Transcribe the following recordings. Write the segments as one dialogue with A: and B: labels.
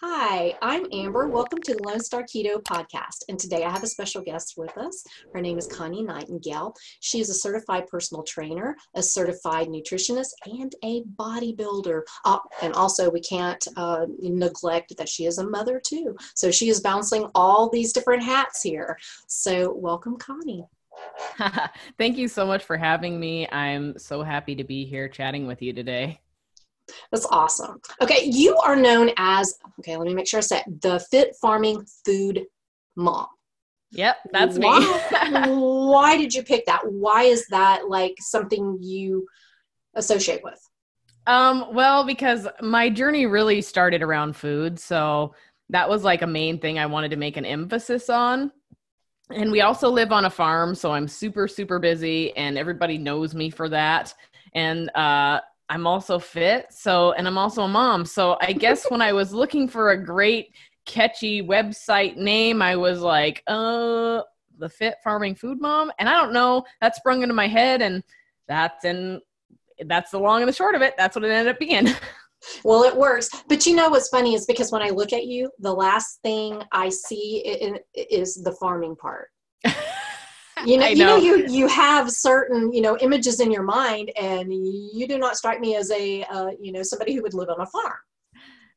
A: Hi, I'm Amber. Welcome to the Lone Star Keto podcast. And today I have a special guest with us. Her name is Connie Nightingale. She is a certified personal trainer, a certified nutritionist, and a bodybuilder. Uh, and also, we can't uh, neglect that she is a mother too. So she is bouncing all these different hats here. So, welcome, Connie.
B: Thank you so much for having me. I'm so happy to be here chatting with you today.
A: That's awesome. Okay, you are known as, okay, let me make sure I said the Fit Farming Food Mom.
B: Yep, that's
A: why,
B: me.
A: why did you pick that? Why is that like something you associate with?
B: Um, well, because my journey really started around food. So that was like a main thing I wanted to make an emphasis on. And we also live on a farm, so I'm super, super busy, and everybody knows me for that. And uh, I'm also fit. So, and I'm also a mom. So, I guess when I was looking for a great, catchy website name, I was like, uh, the Fit Farming Food Mom. And I don't know, that sprung into my head, and that's and that's the long and the short of it. That's what it ended up being.
A: well, it works. But you know what's funny is because when I look at you, the last thing I see is the farming part. you know, know, you know. you you have certain you know images in your mind and you do not strike me as a uh, you know somebody who would live on a farm.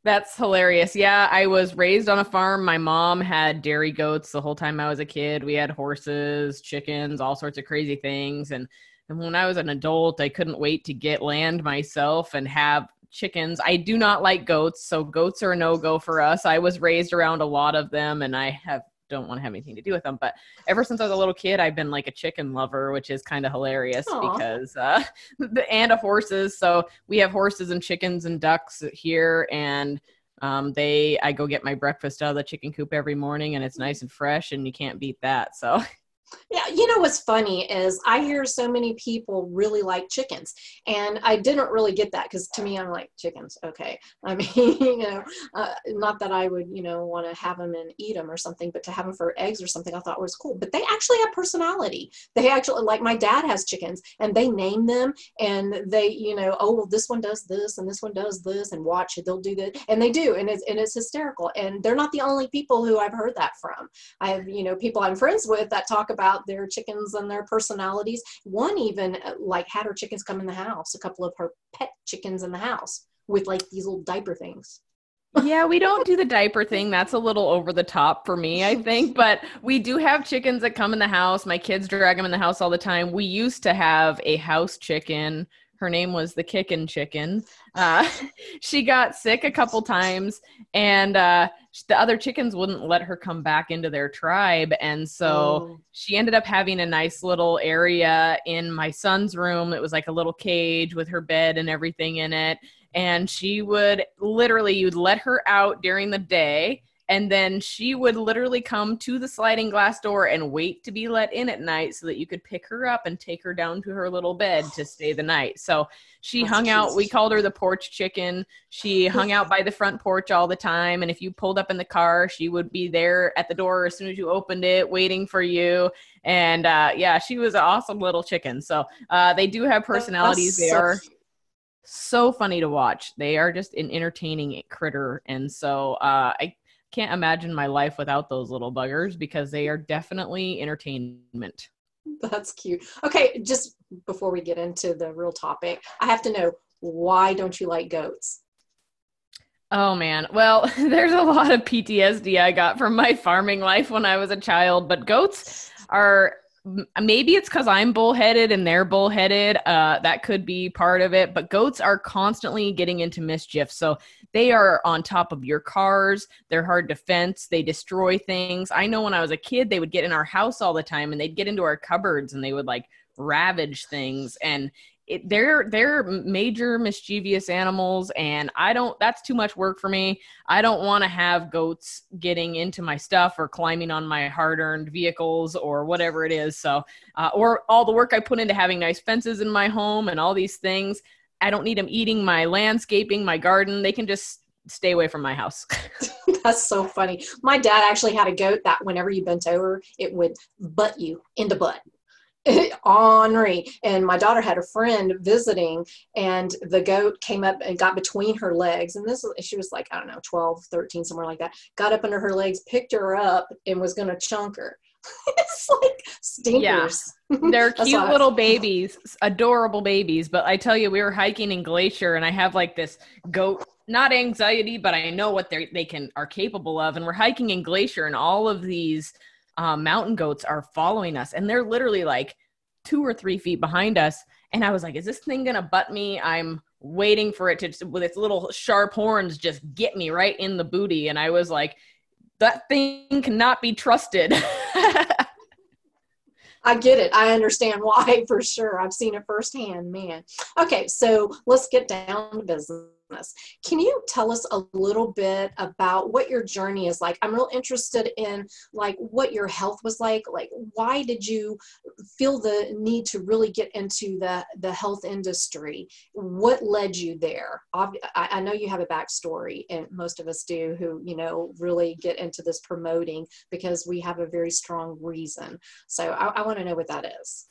B: That's hilarious. Yeah i was raised on a farm. My mom had dairy goats the whole time i was a kid. We had horses chickens all sorts of crazy things and and when i was an adult i couldn't wait to get land myself and have chickens. I do not like goats so goats are a no-go for us. I was raised around a lot of them and i have don't want to have anything to do with them. But ever since I was a little kid, I've been like a chicken lover, which is kind of hilarious Aww. because uh, and a horses. So we have horses and chickens and ducks here, and um, they I go get my breakfast out of the chicken coop every morning, and it's nice and fresh, and you can't beat that. So
A: Yeah, you know what's funny is I hear so many people really like chickens, and I didn't really get that because to me, I'm like chickens. Okay, I mean, you know, uh, not that I would, you know, want to have them and eat them or something, but to have them for eggs or something, I thought was cool. But they actually have personality. They actually, like my dad has chickens, and they name them, and they, you know, oh well, this one does this, and this one does this, and watch it, they'll do that, and they do, and it's and it's hysterical. And they're not the only people who I've heard that from. I have, you know, people I'm friends with that talk about about their chickens and their personalities. One even uh, like had her chickens come in the house, a couple of her pet chickens in the house with like these little diaper things.
B: yeah, we don't do the diaper thing. That's a little over the top for me, I think. But we do have chickens that come in the house. My kids drag them in the house all the time. We used to have a house chicken her name was the Kickin' Chicken. Uh, she got sick a couple times, and uh, the other chickens wouldn't let her come back into their tribe. And so oh. she ended up having a nice little area in my son's room. It was like a little cage with her bed and everything in it. And she would literally, you'd let her out during the day and then she would literally come to the sliding glass door and wait to be let in at night so that you could pick her up and take her down to her little bed to stay the night. So she That's hung out. We called her the porch chicken. She hung out by the front porch all the time. And if you pulled up in the car, she would be there at the door as soon as you opened it, waiting for you. And uh, yeah, she was an awesome little chicken. So uh, they do have personalities. They are so funny to watch. They are just an entertaining critter. And so uh, I can't imagine my life without those little buggers because they are definitely entertainment.
A: That's cute. Okay, just before we get into the real topic, I have to know why don't you like goats?
B: Oh man. Well, there's a lot of PTSD I got from my farming life when I was a child, but goats are maybe it's because I'm bullheaded and they're bullheaded. Uh, that could be part of it. But goats are constantly getting into mischief. So they are on top of your cars. They're hard to fence. They destroy things. I know when I was a kid, they would get in our house all the time and they'd get into our cupboards and they would like ravage things. And it, they're they're major mischievous animals and i don't that's too much work for me. I don't want to have goats getting into my stuff or climbing on my hard-earned vehicles or whatever it is so uh, or all the work i put into having nice fences in my home and all these things i don't need them eating my landscaping my garden they can just stay away from my house.
A: That's so funny. My dad actually had a goat that whenever you bent over it would butt you in the butt Henri. And my daughter had a friend visiting, and the goat came up and got between her legs. And this, she was like, I don't know, 12, 13, somewhere like that. Got up under her legs, picked her up, and was going to chunk her. it's like stinkers.
B: Yeah. They're cute little babies, adorable babies. But I tell you, we were hiking in Glacier, and I have like this goat not anxiety, but I know what they they can are capable of. And we're hiking in Glacier, and all of these um, mountain goats are following us, and they're literally like two or three feet behind us. And I was like, "Is this thing gonna butt me?" I'm waiting for it to, with its little sharp horns, just get me right in the booty. And I was like, "That thing cannot be trusted."
A: I get it. I understand why for sure. I've seen it firsthand, man. Okay, so let's get down to business. Can you tell us a little bit about what your journey is like? I'm real interested in like what your health was like. Like, why did you feel the need to really get into the the health industry? What led you there? I know you have a backstory, and most of us do, who you know really get into this promoting because we have a very strong reason. So I, I want to know what that is.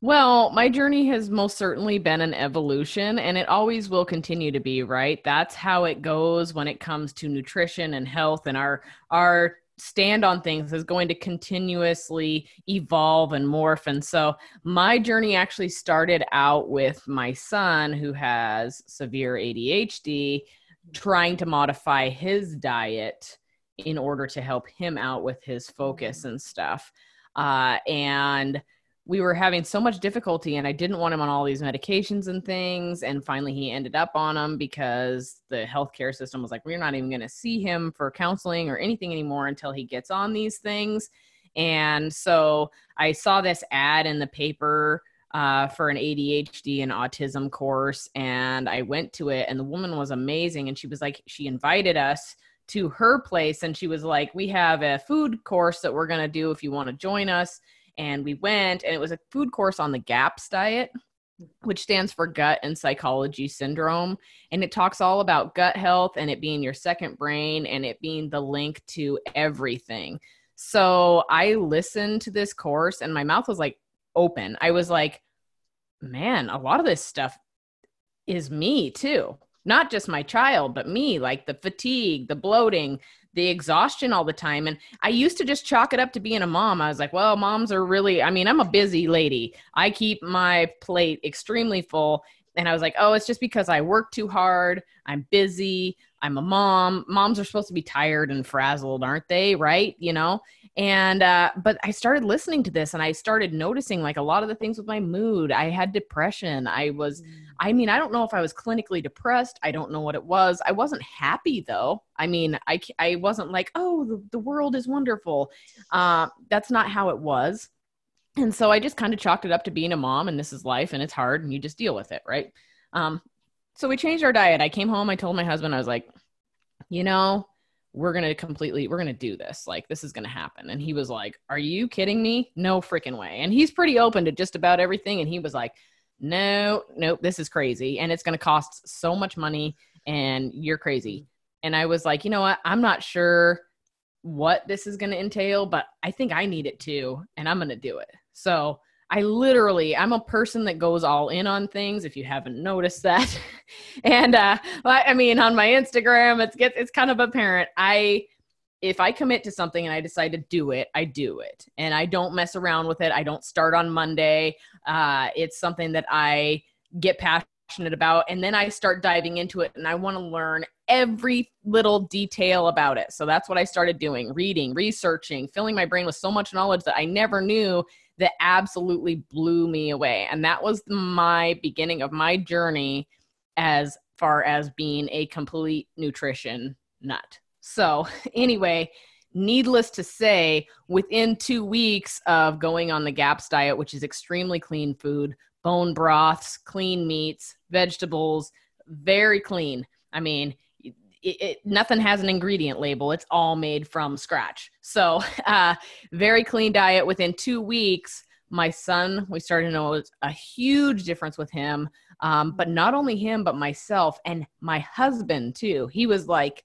B: Well, my journey has most certainly been an evolution and it always will continue to be, right? That's how it goes when it comes to nutrition and health and our our stand on things is going to continuously evolve and morph. And so my journey actually started out with my son who has severe ADHD trying to modify his diet in order to help him out with his focus and stuff. Uh, and we were having so much difficulty and I didn't want him on all these medications and things. And finally, he ended up on them because the healthcare system was like, we're not even going to see him for counseling or anything anymore until he gets on these things. And so I saw this ad in the paper uh, for an ADHD and autism course. And I went to it, and the woman was amazing. And she was like, she invited us to her place. And she was like, we have a food course that we're going to do if you want to join us and we went and it was a food course on the GAPS diet which stands for gut and psychology syndrome. And it talks all about gut health and it being your second brain and it being the link to everything. So i listened to this course and my mouth was like open. I was like man a lot of this stuff is me too. Not just my child but me like the fatigue the bloating the exhaustion all the time. And I used to just chalk it up to being a mom. I was like, well, moms are really, I mean, I'm a busy lady. I keep my plate extremely full. And I was like, oh, it's just because I work too hard. I'm busy. I'm a mom. Moms are supposed to be tired and frazzled, aren't they? Right? You know? And uh, but i started listening to this and i started noticing like a lot of the things with my mood. I had depression. I was mm. i mean i don't know if i was clinically depressed. I don't know what it was. I wasn't happy though. I mean i i wasn't like oh the, the world is wonderful. Uh, that's not how it was. And so i just kind of chalked it up to being a mom and this is life and it's hard and you just deal with it right? Um, so we changed our diet. I came home i told my husband i was like you know we're going to completely we're going to do this. Like this is going to happen. And he was like are you kidding me? No freaking way. And he's pretty open to just about everything. And he was like no nope this is crazy. And it's going to cost so much money and you're crazy. And i was like you know what? I'm not sure what this is going to entail but i think i need it too and i'm going to do it. So I literally, I'm a person that goes all in on things. If you haven't noticed that, and uh, I mean, on my Instagram, it's gets it's kind of apparent. I if I commit to something and I decide to do it, I do it, and I don't mess around with it. I don't start on Monday. Uh, it's something that I get passionate about, and then I start diving into it, and I want to learn every little detail about it. So that's what I started doing: reading, researching, filling my brain with so much knowledge that I never knew that absolutely blew me away. And that was my beginning of my journey as far as being a complete nutrition nut. So, anyway, needless to say, within two weeks of going on the GAPS diet, which is extremely clean food, bone broths, clean meats, vegetables, very clean. I mean, it, it, nothing has an ingredient label. It's all made from scratch. So, uh, very clean diet. Within two weeks, my son, we started to notice a huge difference with him. Um, but not only him, but myself and my husband too. He was like,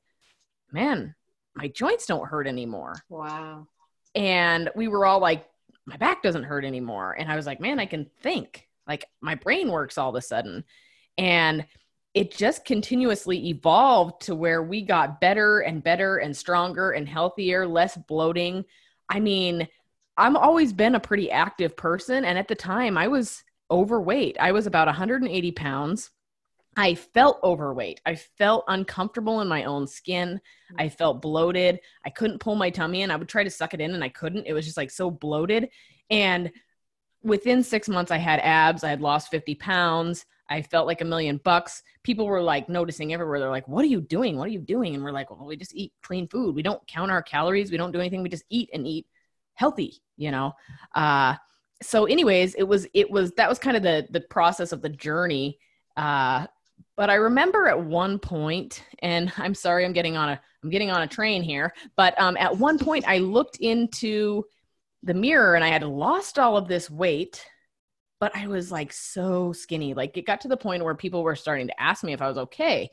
B: man, my joints don't hurt anymore.
A: Wow.
B: And we were all like, my back doesn't hurt anymore. And I was like, man, I can think. Like my brain works all of a sudden. And it just continuously evolved to where we got better and better and stronger and healthier, less bloating. I mean, I'm always been a pretty active person. And at the time, I was overweight. I was about 180 pounds. I felt overweight. I felt uncomfortable in my own skin. Mm. I felt bloated. I couldn't pull my tummy in. I would try to suck it in and I couldn't. It was just like so bloated. And within six months, I had abs. I had lost 50 pounds. I felt like a million bucks. People were like noticing everywhere. They're like, "What are you doing? What are you doing?" And we're like, "Well, we just eat clean food. We don't count our calories. We don't do anything. We just eat and eat healthy." You know. Uh, so, anyways, it was it was that was kind of the the process of the journey. Uh, but I remember at one point, and I'm sorry, I'm getting on a I'm getting on a train here. But um, at one point, I looked into the mirror and I had lost all of this weight but I was like so skinny. Like it got to the point where people were starting to ask me if I was okay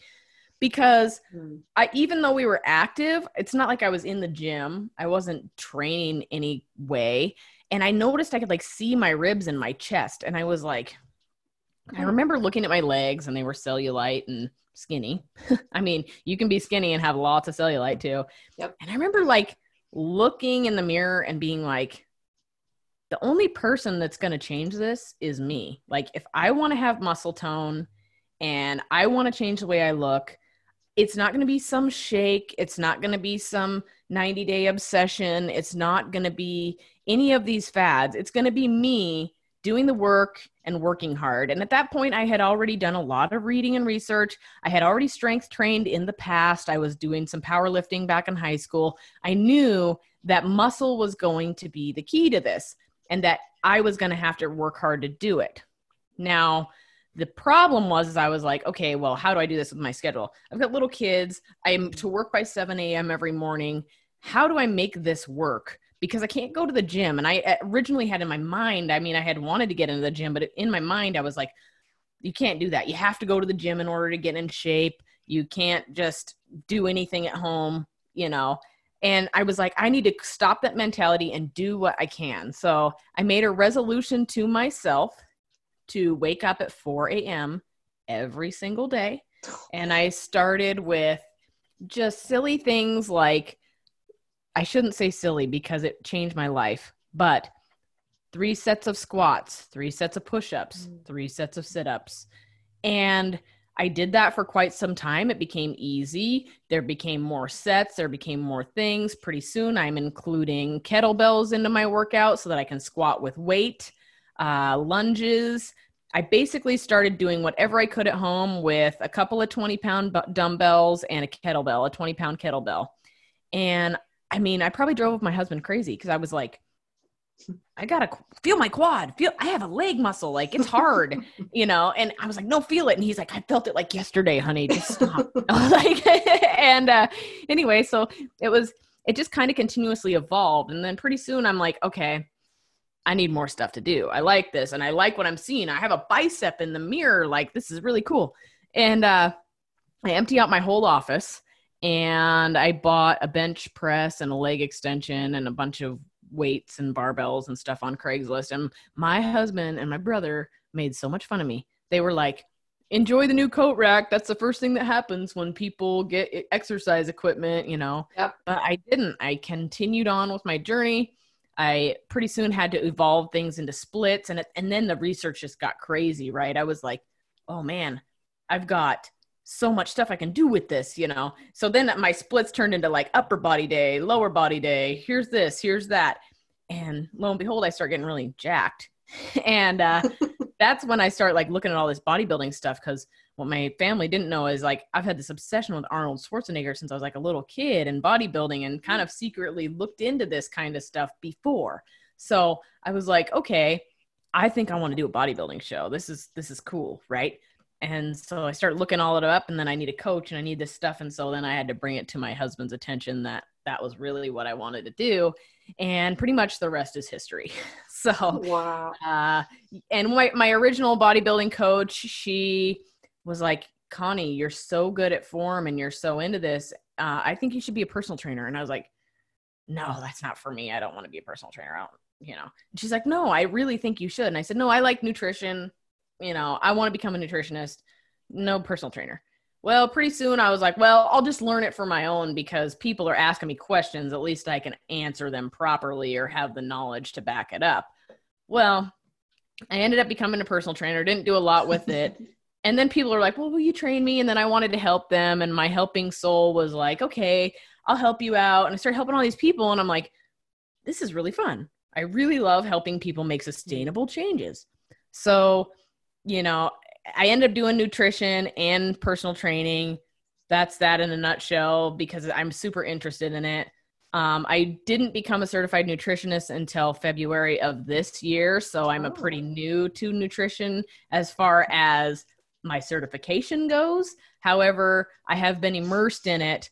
B: because mm. I even though we were active, it's not like I was in the gym. I wasn't training any way. And I noticed I could like see my ribs in my chest and I was like I remember looking at my legs and they were cellulite and skinny. I mean, you can be skinny and have lots of cellulite too. Yep. And I remember like looking in the mirror and being like the only person that's going to change this is me. Like, if I want to have muscle tone and I want to change the way I look, it's not going to be some shake. It's not going to be some 90 day obsession. It's not going to be any of these fads. It's going to be me doing the work and working hard. And at that point, I had already done a lot of reading and research. I had already strength trained in the past. I was doing some powerlifting back in high school. I knew that muscle was going to be the key to this and that I was going to have to work hard to do it. Now, the problem was is I was like, okay, well, how do I do this with my schedule? I've got little kids. I'm to work by 7 a.m. every morning. How do I make this work? Because I can't go to the gym. And I eh, originally had in my mind, I mean, I had wanted to get into the gym, but in my mind, I was like, you can't do that. You have to go to the gym in order to get in shape. You can't just do anything at home, you know. And I was like, I need to stop that mentality and do what I can. So I made a resolution to myself to wake up at 4 a.m. every single day. And I started with just silly things like, I shouldn't say silly because it changed my life, but three sets of squats, three sets of push ups, mm. three sets of sit ups. And I did that for quite some time. It became easy. There became more sets, there became more things. Pretty soon, I'm including kettlebells into my workout so that I can squat with weight, uh, lunges. I basically started doing whatever I could at home with a couple of 20 pound dumbbells and a kettlebell, a 20 pound kettlebell. And I mean, I probably drove my husband crazy because I was like, I gotta feel my quad. Feel I have a leg muscle. Like it's hard, you know. And I was like, no, feel it. And he's like, I felt it like yesterday, honey. Just stop. like, and uh, anyway, so it was. It just kind of continuously evolved, and then pretty soon I'm like, okay, I need more stuff to do. I like this, and I like what I'm seeing. I have a bicep in the mirror. Like this is really cool. And uh, I empty out my whole office and I bought a bench press and a leg extension and a bunch of weights and barbells and stuff on Craigslist. And my husband and my brother made so much fun of me. They were like, enjoy the new coat rack. That's the first thing that happens when people get exercise equipment, you know. Yep. But I didn't. I continued on with my journey. I pretty soon had to evolve things into splits and and then the research just got crazy, right? I was like, "Oh man, I've got so much stuff I can do with this, you know. So then my splits turned into like upper body day, lower body day. Here's this, here's that. And lo and behold, I start getting really jacked. and uh, that's when I start like looking at all this bodybuilding stuff because what my family didn't know is like I've had this obsession with Arnold Schwarzenegger since I was like a little kid and bodybuilding and kind of secretly looked into this kind of stuff before. So I was like, okay, I think I want to do a bodybuilding show. This is this is cool, right? And so I started looking all it up and then I need a coach and I need this stuff. And so then I had to bring it to my husband's attention that that was really what I wanted to do. And pretty much the rest is history. So, wow. Uh, and my, my original bodybuilding coach, she was like, Connie, you're so good at form and you're so into this. Uh, I think you should be a personal trainer. And I was like, no, that's not for me. I don't want to be a personal trainer. I don't, you know. And she's like, no, I really think you should. And I said, no, I like nutrition. You know, I want to become a nutritionist. No personal trainer. Well, pretty soon I was like, well, I'll just learn it for my own because people are asking me questions. At least I can answer them properly or have the knowledge to back it up. Well, I ended up becoming a personal trainer, didn't do a lot with it. and then people are like, well, will you train me? And then I wanted to help them. And my helping soul was like, okay, I'll help you out. And I started helping all these people. And I'm like, this is really fun. I really love helping people make sustainable changes. So, you know, I ended up doing nutrition and personal training. That's that in a nutshell because I'm super interested in it. Um, I didn't become a certified nutritionist until February of this year. So I'm oh. a pretty new to nutrition as far as my certification goes. However, I have been immersed in it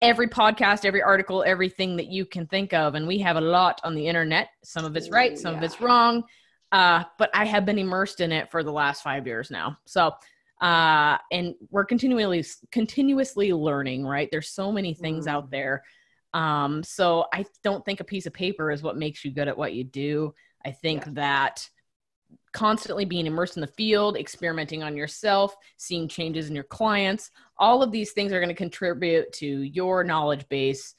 B: every podcast, every article, everything that you can think of. And we have a lot on the internet. Some of it's right, some yeah. of it's wrong. Uh, but I have been immersed in it for the last five years now. So, uh, and we're continually continuously learning. Right? There's so many things mm. out there. Um, so I don't think a piece of paper is what makes you good at what you do. I think yeah. that constantly being immersed in the field, experimenting on yourself, seeing changes in your clients, all of these things are going to contribute to your knowledge base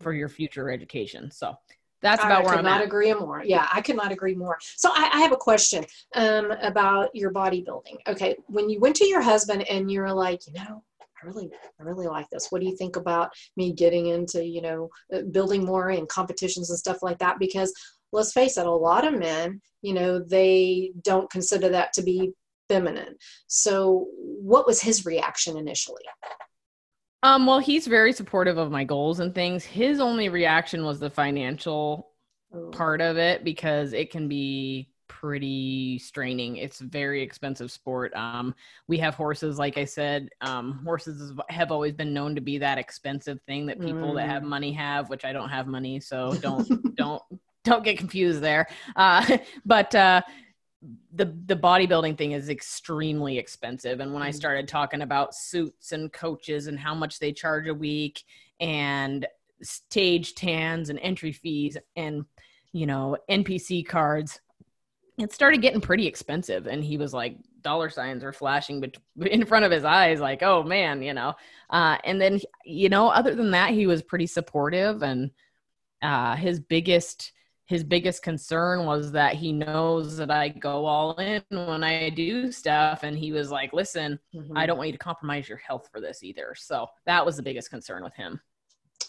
B: for your future education. So that's about I where
A: I'm not at. agree more. Yeah, I could not agree more. So I, I have a question um, about your bodybuilding. Okay, when you went to your husband and you're like, you know, I really, I really like this. What do you think about me getting into, you know, uh, building more in competitions and stuff like that? Because let's face it, a lot of men, you know, they don't consider that to be feminine. So, what was his reaction initially?
B: Um, well, he's very supportive of my goals and things. His only reaction was the financial oh. part of it because it can be pretty straining. It's a very expensive sport. Um, we have horses, like I said, um, horses have always been known to be that expensive thing that people mm. that have mm. money have, which I don't have money, so don't don't don't get confused there. Uh, but uh, the the bodybuilding thing is extremely expensive. And when i mm. started talking about suits and coaches and how much they charge a week and stage tans and entry fees and you know NPC cards it started getting pretty expensive. And he was like dollar signs are flashing in front of his eyes like oh man you know. Uh, and then you know other than that he was pretty supportive. And uh, his biggest his biggest concern was that he knows that I go all in when I do stuff. And he was like, listen, mm-hmm. I don't want you to compromise your health for this either. So that was the biggest concern with him.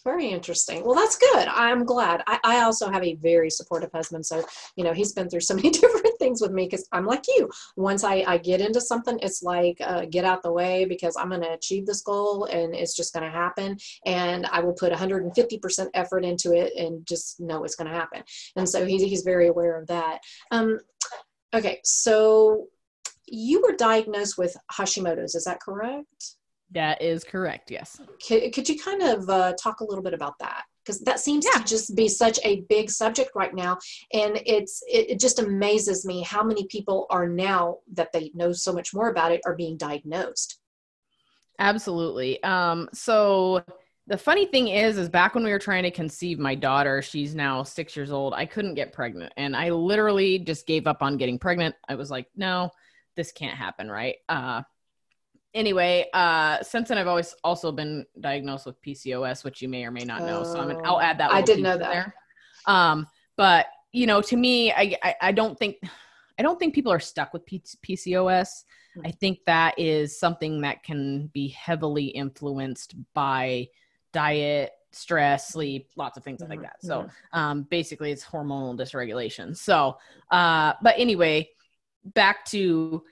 A: Very interesting. Well, that's good. I'm glad. I, I also have a very supportive husband. So, you know, he's been through so many different things with me because I'm like you. Once I, I get into something, it's like, uh, get out the way because I'm going to achieve this goal and it's just going to happen. And I will put 150% effort into it and just know it's going to happen. And so he's, he's very aware of that. Um, okay. So you were diagnosed with Hashimoto's. Is that correct?
B: That is correct. Yes.
A: Could, could you kind of uh, talk a little bit about that? Because that seems yeah. to just be such a big subject right now, and it's it, it just amazes me how many people are now that they know so much more about it are being diagnosed.
B: Absolutely. Um, so the funny thing is is back when we were trying to conceive my daughter she's now six years old i couldn't get pregnant and i literally just gave up on getting pregnant i was like no this can't happen right uh anyway, uh, since then I've always also been diagnosed with PCOS, which you may or may not know. So I'm an, I'll add that.
A: I didn't know that.
B: There. Um, but you know, to me, I, I, I don't think I don't think people are stuck with P- PCOS. Mm-hmm. I think that is something that can be heavily influenced by diet, stress, sleep, lots of things mm-hmm. like that. So mm-hmm. um, basically, it's hormonal dysregulation. So, uh, but anyway, back to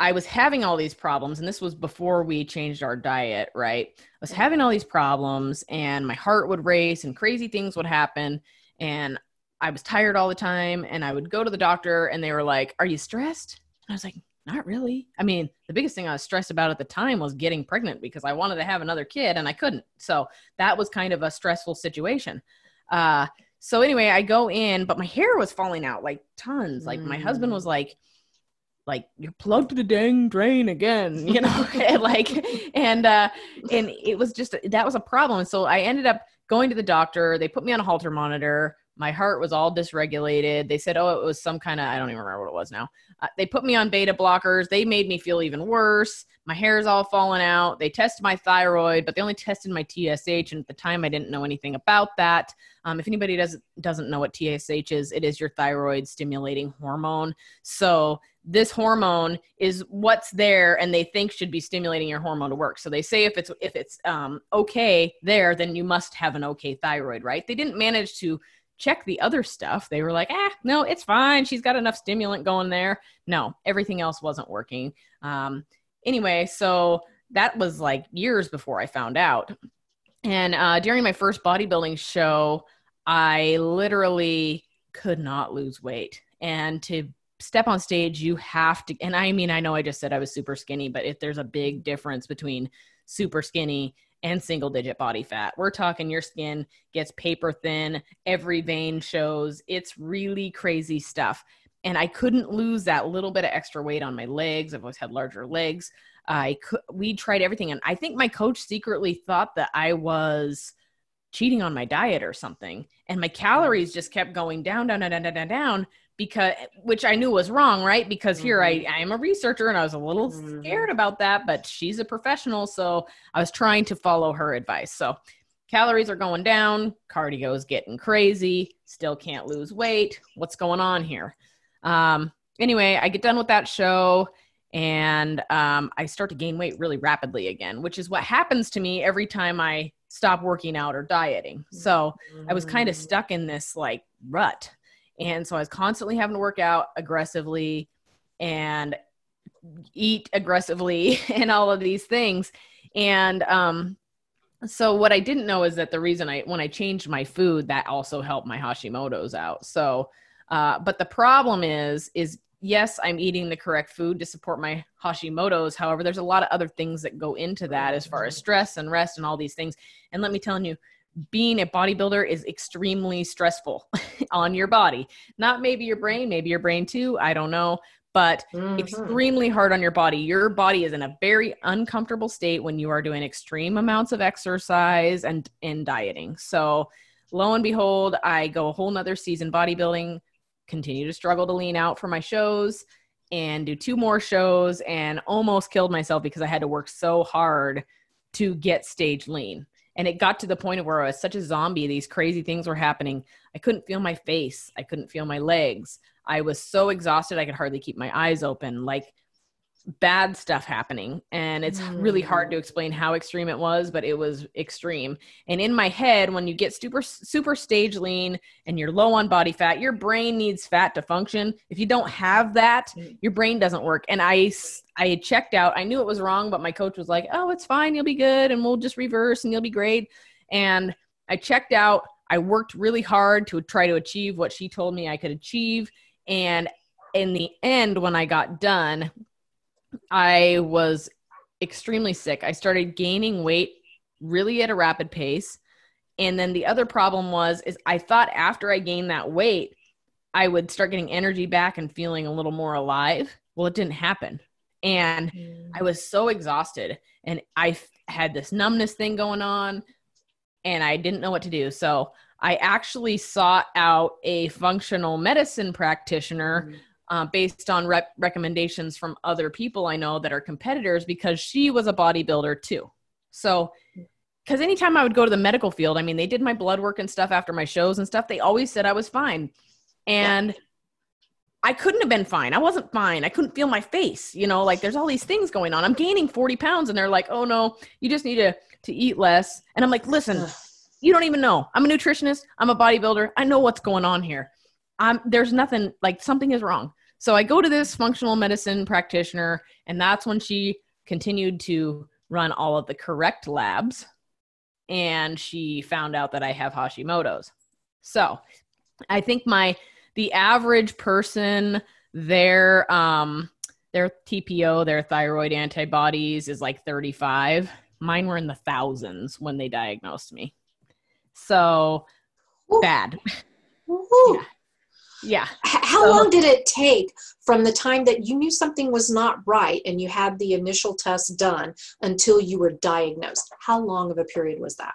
B: I was having all these problems, and this was before we changed our diet, right? I was having all these problems, and my heart would race, and crazy things would happen. And I was tired all the time, and I would go to the doctor, and they were like, Are you stressed? And I was like, Not really. I mean, the biggest thing I was stressed about at the time was getting pregnant because I wanted to have another kid, and I couldn't. So that was kind of a stressful situation. Uh, so anyway, I go in, but my hair was falling out like tons. Like, my husband was mm. like, like you're plugged to the dang drain again you know and like and uh and it was just that was a problem so i ended up going to the doctor they put me on a Holter monitor My heart was all dysregulated. They said, oh, it was some kind of, I don't even remember what it was now. Uh, they put me on beta blockers. They made me feel even worse. My hair is all falling out. They tested my thyroid, but they only tested my TSH. And at the time, I didn't know anything about that. Um, if anybody doesn't doesn't know what TSH is, it is your thyroid stimulating hormone. So this hormone is what's there and they think should be stimulating your hormone to work. So they say if it's if it's um, okay there then you must have an okay thyroid right? They didn't manage to check the other stuff. They were like ah no it's fine. She's got enough stimulant going there. No everything else wasn't working. Um, anyway so that was like years before i found out. And uh, during my first bodybuilding show i literally could not lose weight. And to step on stage, you have to, and I mean, I know I just said I was super skinny, but if there's a big difference between super skinny and single digit body fat, we're talking your skin gets paper thin, every vein shows. It's really crazy stuff. And I couldn't lose that little bit of extra weight on my legs. I've always had larger legs. I could, we tried everything. And I think my coach secretly thought that I was cheating on my diet or something. And my calories just kept going down, down, down, down, down, down because which I knew was wrong, right? Because mm-hmm. here I, mm-hmm. I am a researcher and I was a little mm-hmm. scared about that, but she's a professional, so I was trying to follow her advice. So calories are going down, cardio is getting crazy, still can't lose weight. What's going on here? Um, anyway, I get done with that show and um, I start to gain weight really rapidly again, which is what happens to me every time I stop working out or dieting. So I was kind of mm. stuck in this like rut and so I was constantly having to work out aggressively and eat aggressively and all of these things. And um, so what I didn't know is that the reason I when I changed my food, that also helped my Hashimoto's out. So uh, but the problem is is yes, I'm eating the correct food to support my Hashimoto's. However, there's a lot of other things that go into that as far as stress and rest and all these things. And let me tell you, being a bodybuilder is extremely stressful on your body. Not maybe your brain, maybe your brain too, I don't know, but mm-hmm. extremely hard on your body. Your body is in a very uncomfortable state when you are doing extreme amounts of exercise and in dieting. So, lo and behold, I go a whole nother season bodybuilding, continue to struggle to lean out for my shows and do two more shows and almost killed myself because I had to work so hard to get stage lean and it got to the point where I was such a zombie. These crazy things were happening. I couldn't feel my face. I couldn't feel my legs. I was so exhausted. I could hardly keep my eyes open. Like bad stuff happening and it's mm. really hard to mm. explain how extreme it was but it was extreme and in my head when you get super super stage lean and you're low on body fat your brain needs fat to function if you don't have that mm. your brain doesn't work and i i checked out i knew it was wrong but my coach was like oh it's fine you'll be good and we'll just reverse and you'll be great and i checked out i worked really hard to try to achieve what she told me i could achieve and in the end when i got done I was extremely sick. I started gaining weight really at a rapid pace. And then the other problem was is I thought after I gained that weight, I would start getting energy back and feeling a little more alive. Well, it didn't happen. And mm. I was so exhausted and I f- had this numbness thing going on and I didn't know what to do. So I actually sought out a functional medicine practitioner mm uh, based on rep- recommendations from other people I know that are competitors because she was a bodybuilder too. So, because anytime I would go to the medical field, I mean, they did my blood work and stuff after my shows and stuff. They always said I was fine. And yeah. I couldn't have been fine. I wasn't fine. I couldn't feel my face. You know, like there's all these things going on. I'm gaining 40 pounds and they're like, oh no, you just need to, to eat less. And I'm like, listen, you don't even know. I'm a nutritionist. I'm a bodybuilder. I know what's going on here. I'm, there's nothing like something is wrong. So I go to this functional medicine practitioner, and that's when she continued to run all of the correct labs. And she found out that I have Hashimoto's. So I think my the average person their um their TPO, their thyroid antibodies is like 35. Mine were in the thousands when they diagnosed me. So Ooh. bad.
A: Ooh. Yeah. Yeah. How so, long did it take from the time that you knew something was not right and you had the initial test done until you were diagnosed? How long of a period was that?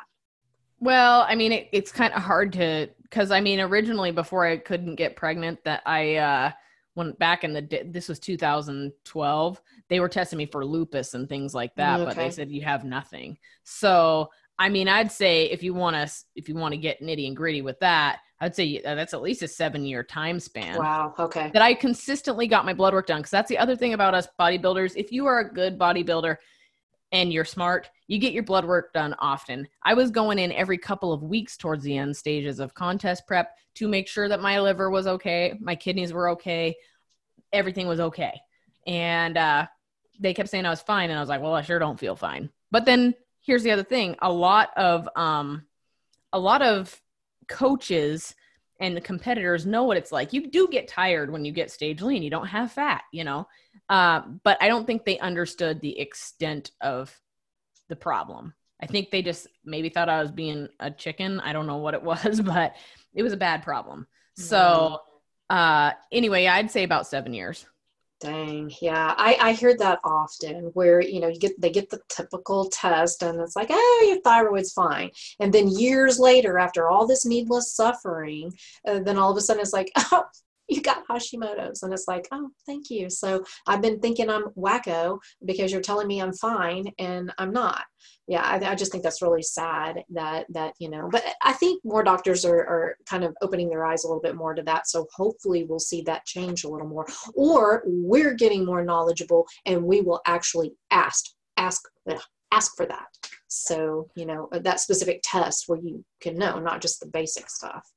B: Well, I mean, it, it's kind of hard to because I mean, originally before I couldn't get pregnant, that I uh, went back in the this was 2012. They were testing me for lupus and things like that, okay. but they said you have nothing. So I mean, I'd say if you want to if you want to get nitty and gritty with that, I'd say uh, that's at least a seven year time span.
A: Wow. Okay.
B: That I consistently got my blood work done because that's the other thing about us bodybuilders. If you are a good bodybuilder and you're smart, you get your blood work done often. I was going in every couple of weeks towards the end stages of contest prep to make sure that my liver was okay, my kidneys were okay, everything was okay. And uh, they kept saying I was fine, and I was like, well, I sure don't feel fine. But then here's the other thing: a lot of um, a lot of coaches and the competitors know what it's like. You do get tired when you get stage lean. You don't have fat, you know. Uh, but I don't think they understood the extent of the problem. I think they just maybe thought I was being a chicken. I don't know what it was, but it was a bad problem. So, uh, anyway, I'd say about seven years.
A: Dang, yeah, I, I hear that often where you know you get they get the typical test and it's like oh your thyroid's fine and then years later after all this needless suffering uh, then all of a sudden it's like oh you got Hashimoto's. And it's like, oh, thank you. So I've been thinking I'm wacko because you're telling me I'm fine and I'm not. Yeah, I, I just think that's really sad that, that, you know, but I think more doctors are, are kind of opening their eyes a little bit more to that. So hopefully we'll see that change a little more. Or we're getting more knowledgeable and we will actually ask, ask, ask for that. So, you know, that specific test where you can know, not just the basic stuff.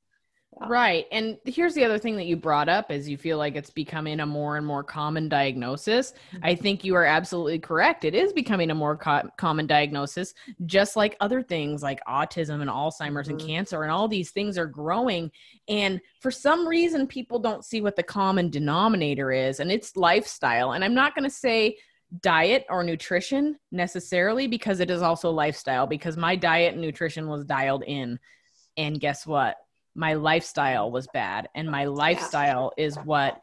B: Right. And here's the other thing that you brought up is you feel like it's becoming a more and more common diagnosis. Mm-hmm. I think you are absolutely correct. It is becoming a more co- common diagnosis, just like other things like autism and Alzheimer's mm-hmm. and cancer and all these things are growing. And for some reason, people don't see what the common denominator is, and it's lifestyle. And I'm not going to say diet or nutrition necessarily because it is also lifestyle because my diet and nutrition was dialed in. And guess what? My lifestyle was bad and my lifestyle yeah. is what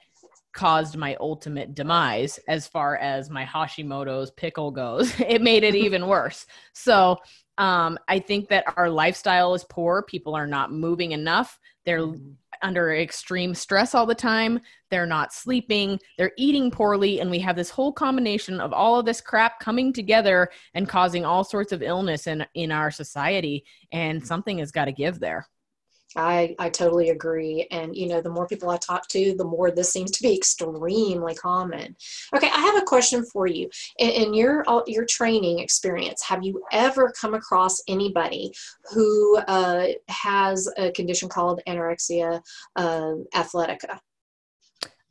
B: caused my ultimate demise as far as my Hashimoto's pickle goes. it made it even worse. So, um, I think that our lifestyle is poor. People are not moving enough. They're mm-hmm. under extreme stress all the time. They're not sleeping. They're eating poorly. And we have this whole combination of all of this crap coming together and causing all sorts of illness in, in our society. And something has got to give there.
A: I, I totally agree. And, you know, the more people I talk to, the more this seems to be extremely common. Okay, I have a question for you. In, in your, uh, your training experience, have you ever come across anybody who uh, has a condition called anorexia uh, athletica?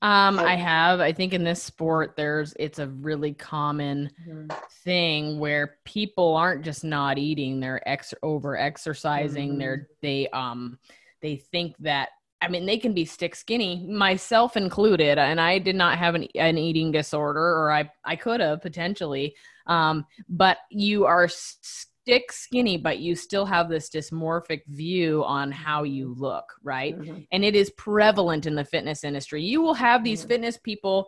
B: Um, I have. I think in this sport, there's it's a really common mm-hmm. thing where people aren't just not eating; they're ex over exercising. Mm-hmm. They're they um they think that I mean, they can be stick skinny, myself included, and I did not have an, an eating disorder, or I, I could have potentially. Um, but you are stick skinny, but you still have this dysmorphic view on how you look, right? Mm-hmm. And it is prevalent in the fitness industry. You will have these mm-hmm. fitness people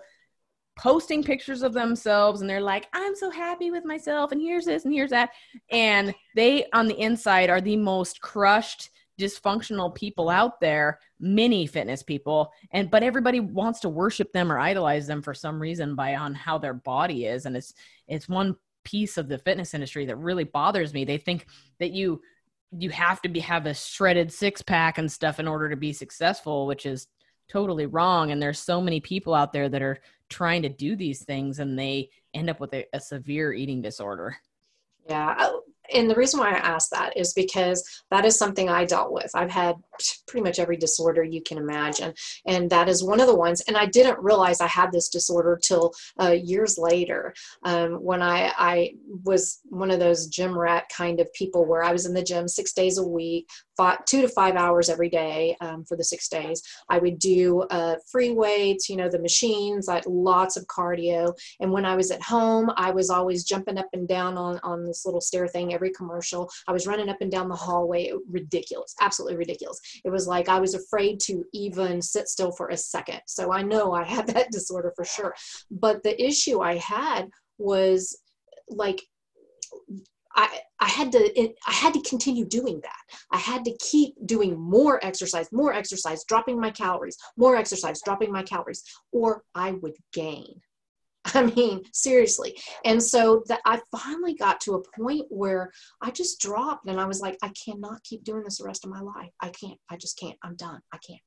B: posting pictures of themselves and they're like, I'm so happy with myself, and here's this and here's that. And they, on the inside, are the most crushed, dysfunctional people out there many fitness people and but everybody wants to worship them or idolize them for some reason by on how their body is and it's it's one piece of the fitness industry that really bothers me. They think that you you have to be have a shredded six pack and stuff in order to be successful, which is totally wrong. And there's so many people out there that are trying to do these things and they end up with a, a severe eating disorder.
A: Yeah, and the reason why I ask that is because that is something I dealt with. I've had pretty much every disorder you can imagine, and that is one of the ones. And I didn't realize I had this disorder till uh, years later, um, when I I was one of those gym rat kind of people where I was in the gym six days a week, five, two to five hours every day um, for the six days. I would do uh, free weights, you know, the machines, like lots of cardio. And when I was at home, I was always jumping up and down on on this little stair thing every commercial. I was running up and down the hallway. Ridiculous, absolutely ridiculous. It was like I was afraid to even sit still for a second. So I know I had that disorder for sure. But the issue I had was like I, had to I had to continue doing that. I had to keep doing more exercise, more exercise, dropping my calories, more exercise, dropping my calories, or I would gain. I mean, seriously. And so that I finally got to a point where I just dropped and I was like, I cannot keep doing this the rest of my life. I can't. I just can't. I'm done. I can't.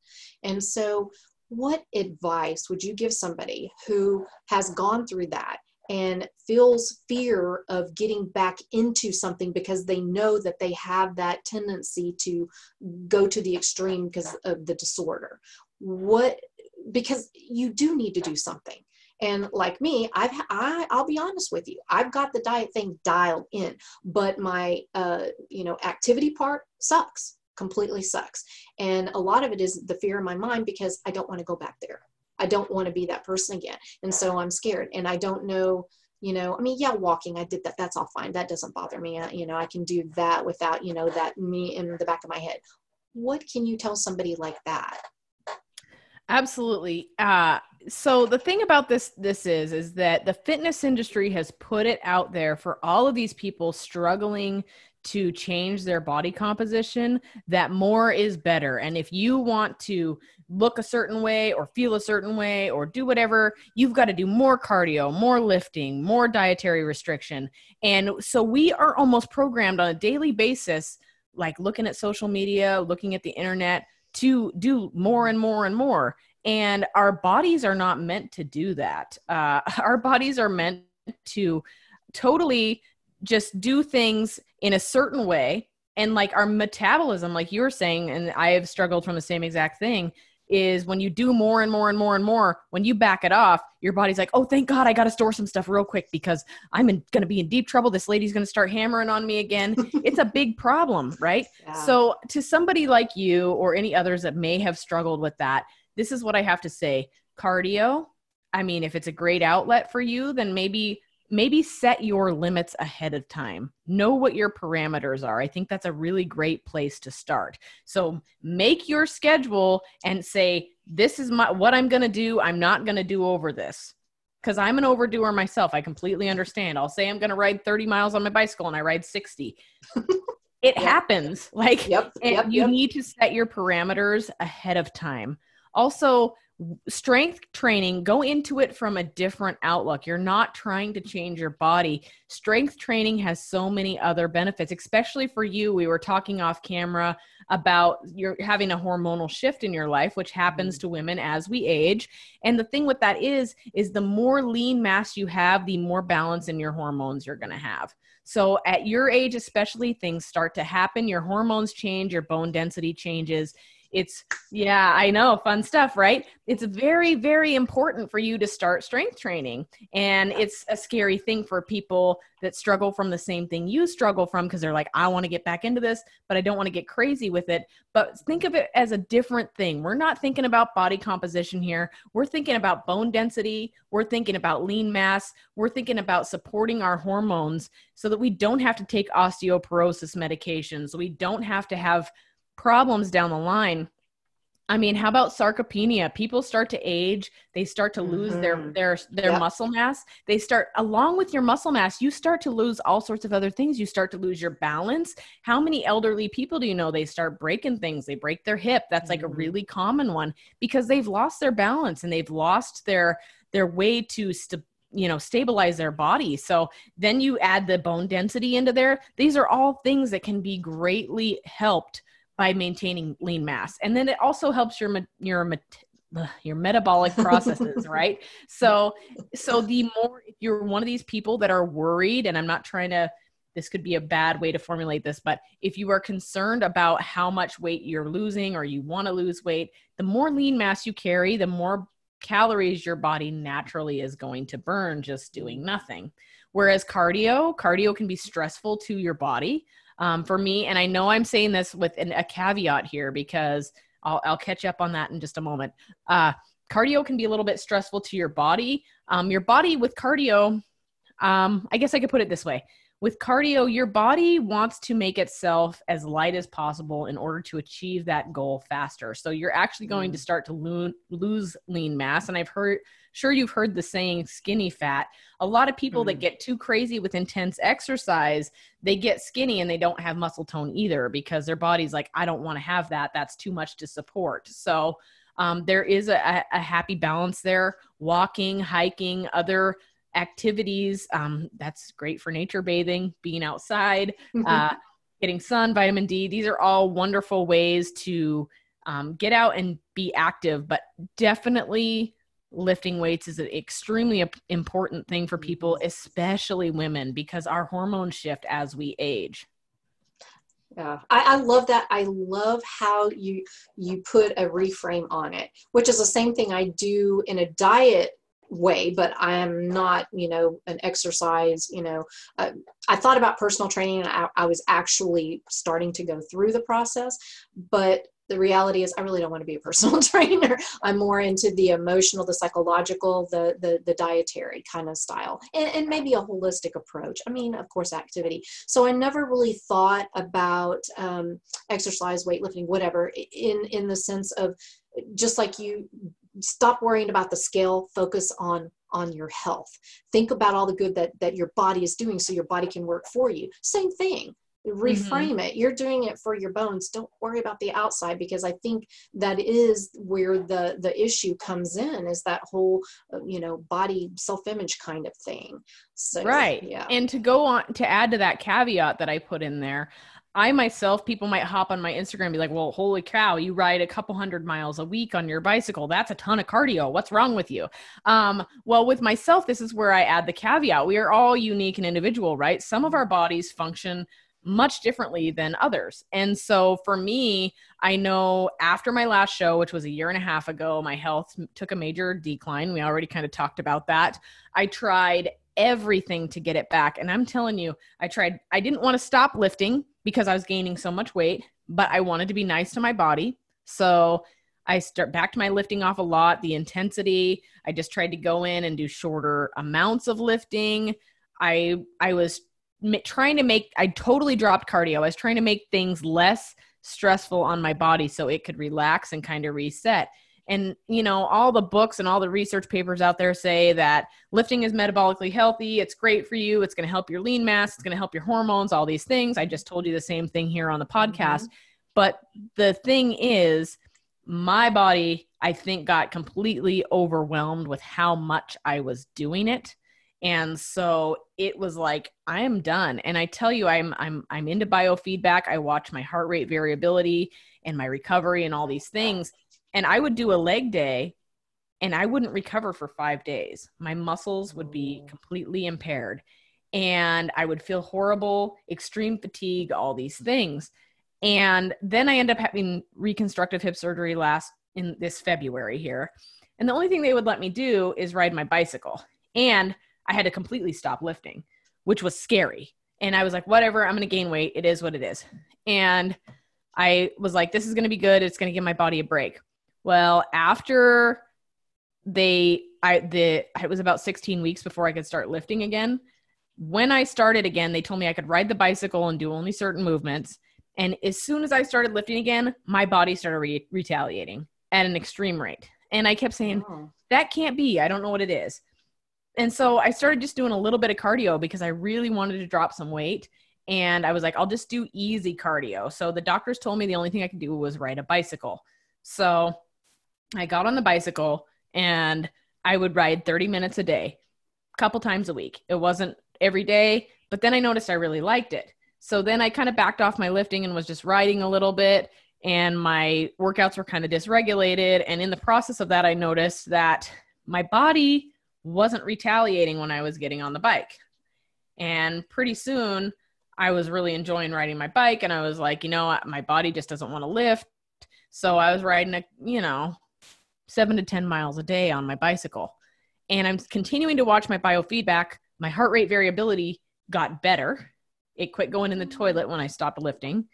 A: And so what advice would you give somebody who has gone through that and feels fear of getting back into something because they know that they have that tendency to go to the extreme because of the disorder. What because you do need to do something. And like me i've I, i'll be honest with you i've got the diet thing dialed in but my uh you know activity part sucks completely sucks. And a lot of it is the fear in my mind because i don't want to go back there I don't want to be that person again. And so I'm scared and I don't know, you know, I mean, yeah, walking, I did that. That's all fine. That doesn't bother me. I, you know, I can do that without, you know, that me in the back of my head. What can you tell somebody like that?
B: Absolutely. Uh, so the thing about this this is is that the fitness industry has put it out there for all of these people struggling to change their body composition that more is better and if you want to look a certain way or feel a certain way or do whatever you've got to do more cardio more lifting more dietary restriction. And so we are almost programmed on a daily basis like looking at social media looking at the internet to do more and more and more. And our bodies are not meant to do that. Uh, our bodies are meant to totally just do things in a certain way. And like our metabolism like you were saying and i have struggled from the same exact thing is when you do more and more and more and more when you back it off your body's like oh thank god i got to store some stuff real quick because i'm going to be in deep trouble. This lady's going to start hammering on me again. It's a big problem right? Yeah. so to somebody like you or any others that may have struggled with that this is what i have to say. Cardio i mean if it's a great outlet for you then maybe maybe set your limits ahead of time. Know what your parameters are. I think that's a really great place to start. So make your schedule and say, this is my what I'm going to do. I'm not going to do over this. Cuz I'm an overdoer myself. I completely understand. I'll say I'm going to ride 30 miles on my bicycle and I ride 60. it yep. happens. Like yep, yep, you need to set your parameters ahead of time. Also, strength training go into it from a different outlook. You're not trying to change your body. Strength training has so many other benefits especially for you. We were talking off camera about you're having a hormonal shift in your life which happens mm-hmm. to women as we age. And the thing with that is is the more lean mass you have the more balance in your hormones you're going to have. So at your age especially things start to happen. Your hormones change your bone density changes it's yeah i know fun stuff right? It's very very important for you to start strength training. And it's a scary thing for people that struggle from the same thing you struggle from because they're like i want to get back into this but i don't want to get crazy with it. But think of it as a different thing. We're not thinking about body composition here. We're thinking about bone density. We're thinking about lean mass. We're thinking about supporting our hormones so that we don't have to take osteoporosis medications. We don't have to have problems down the line I mean, how about sarcopenia? People start to age, they start to lose mm-hmm. their their their yep. muscle mass. They start along with your muscle mass, you start to lose all sorts of other things. You start to lose your balance. How many elderly people do you know they start breaking things? They break their hip. That's mm-hmm. like a mm-hmm. really common one because they've lost their balance and they've lost their their way to st- you know stabilize their body so then you add the bone density into there these are all things that can be greatly helped by maintaining lean mass. And then it also helps your your your metabolic processes, right? So so the more if you're one of these people that are worried and I'm not trying to this could be a bad way to formulate this, but if you are concerned about how much weight you're losing or you want to lose weight, the more lean mass you carry, the more calories your body naturally is going to burn just doing nothing. Whereas cardio, cardio can be stressful to your body um, for me. And I know I'm saying this with an, a caveat here because I'll, I'll, catch up on that in just a moment. Uh, cardio can be a little bit stressful to your body. Um, your body with cardio, um, I guess I could put it this way. With cardio, your body wants to make itself as light as possible in order to achieve that goal faster. So you're actually going to mm. start to lo- lose lean mass. And I've heard sure you've heard the saying skinny fat. A lot of people mm-hmm. that get too crazy with intense exercise, they get skinny and they don't have muscle tone either because their body's like, I don't want to have that. That's too much to support. So um, there is a, a happy balance there. Walking, hiking, other activities. Um, that's great for nature bathing, being outside, uh, getting sun, vitamin D. These are all wonderful ways to um, get out and be active, but definitely lifting weights is an extremely important thing for people, especially women, because our hormones shift as we age.
A: Yeah, I, I, love that. I love how you you put a reframe on it, which is the same thing I do in a diet way but i am not you know an exercise you know uh, i thought about personal training and I, I, was actually starting to go through the process but the reality is i really don't want to be a personal trainer. I'm more into the emotional the psychological the the, the dietary kind of style and, and maybe a holistic approach. I mean of course activity. So i never really thought about um, exercise weightlifting whatever in in the sense of just like you stop worrying about the scale focus on on your health. Think about all the good that that your body is doing so your body can work for you. Same thing reframe mm-hmm. it you're doing it for your bones don't worry about the outside because i think that is where the the issue comes in is that whole uh, you know body self-image kind of thing
B: so right yeah and to go on to add to that caveat that i put in there I myself, people might hop on my Instagram and be like, well, holy cow, you ride a couple hundred miles a week on your bicycle. That's a ton of cardio. What's wrong with you? Um, well, with myself, this is where I add the caveat. We are all unique and individual, right? Some of our bodies function much differently than others. And so for me, I know after my last show, which was a year and a half ago, my health took a major decline. We already kind of talked about that. I tried everything to get it back. And I'm telling you, I tried, I didn't want to stop lifting because I was gaining so much weight, but I wanted to be nice to my body. So I start back to my lifting off a lot, the intensity. I just tried to go in and do shorter amounts of lifting. I I was trying to make I totally dropped cardio. I was trying to make things less stressful on my body so it could relax and kind of reset. And, you know, all the books and all the research papers out there say that lifting is metabolically healthy. It's great for you. It's going to help your lean mass. It's going to help your hormones, all these things. I just told you the same thing here on the podcast. Mm-hmm. But the thing is, my body, I think, got completely overwhelmed with how much I was doing it. And so it was like, I am done. And I tell you, I'm I'm I'm into biofeedback. I watch my heart rate variability and my recovery and all these things and I would do a leg day and I wouldn't recover for five days. My muscles would be oh. completely impaired and I would feel horrible, extreme fatigue, all these things. And then I end up having reconstructive hip surgery last in this February here. And the only thing they would let me do is ride my bicycle. And I had to completely stop lifting, which was scary. And I was like, whatever, I'm going to gain weight. It is what it is. And I was like, this is going to be good. It's going to give my body a break. Well, after they I the it was about 16 weeks before I could start lifting again. When I started again, they told me I could ride the bicycle and do only certain movements. And as soon as I started lifting again, my body started re- retaliating at an extreme rate. And I kept saying, oh. that can't be. I don't know what it is. And so I started just doing a little bit of cardio because I really wanted to drop some weight. And I was like, I'll just do easy cardio. So the doctors told me the only thing I could do was ride a bicycle. So I got on the bicycle and I would ride 30 minutes a day, a couple times a week. It wasn't every day, but then I noticed I really liked it. So then I kind of backed off my lifting and was just riding a little bit and my workouts were kind of dysregulated and in the process of that I noticed that my body wasn't retaliating when I was getting on the bike. And pretty soon I was really enjoying riding my bike and I was like, you know, my body just doesn't want to lift. So I was riding a, you know, seven to 10 miles a day on my bicycle. And I'm continuing to watch my biofeedback. My heart rate variability got better. It quit going in the toilet when I stopped lifting.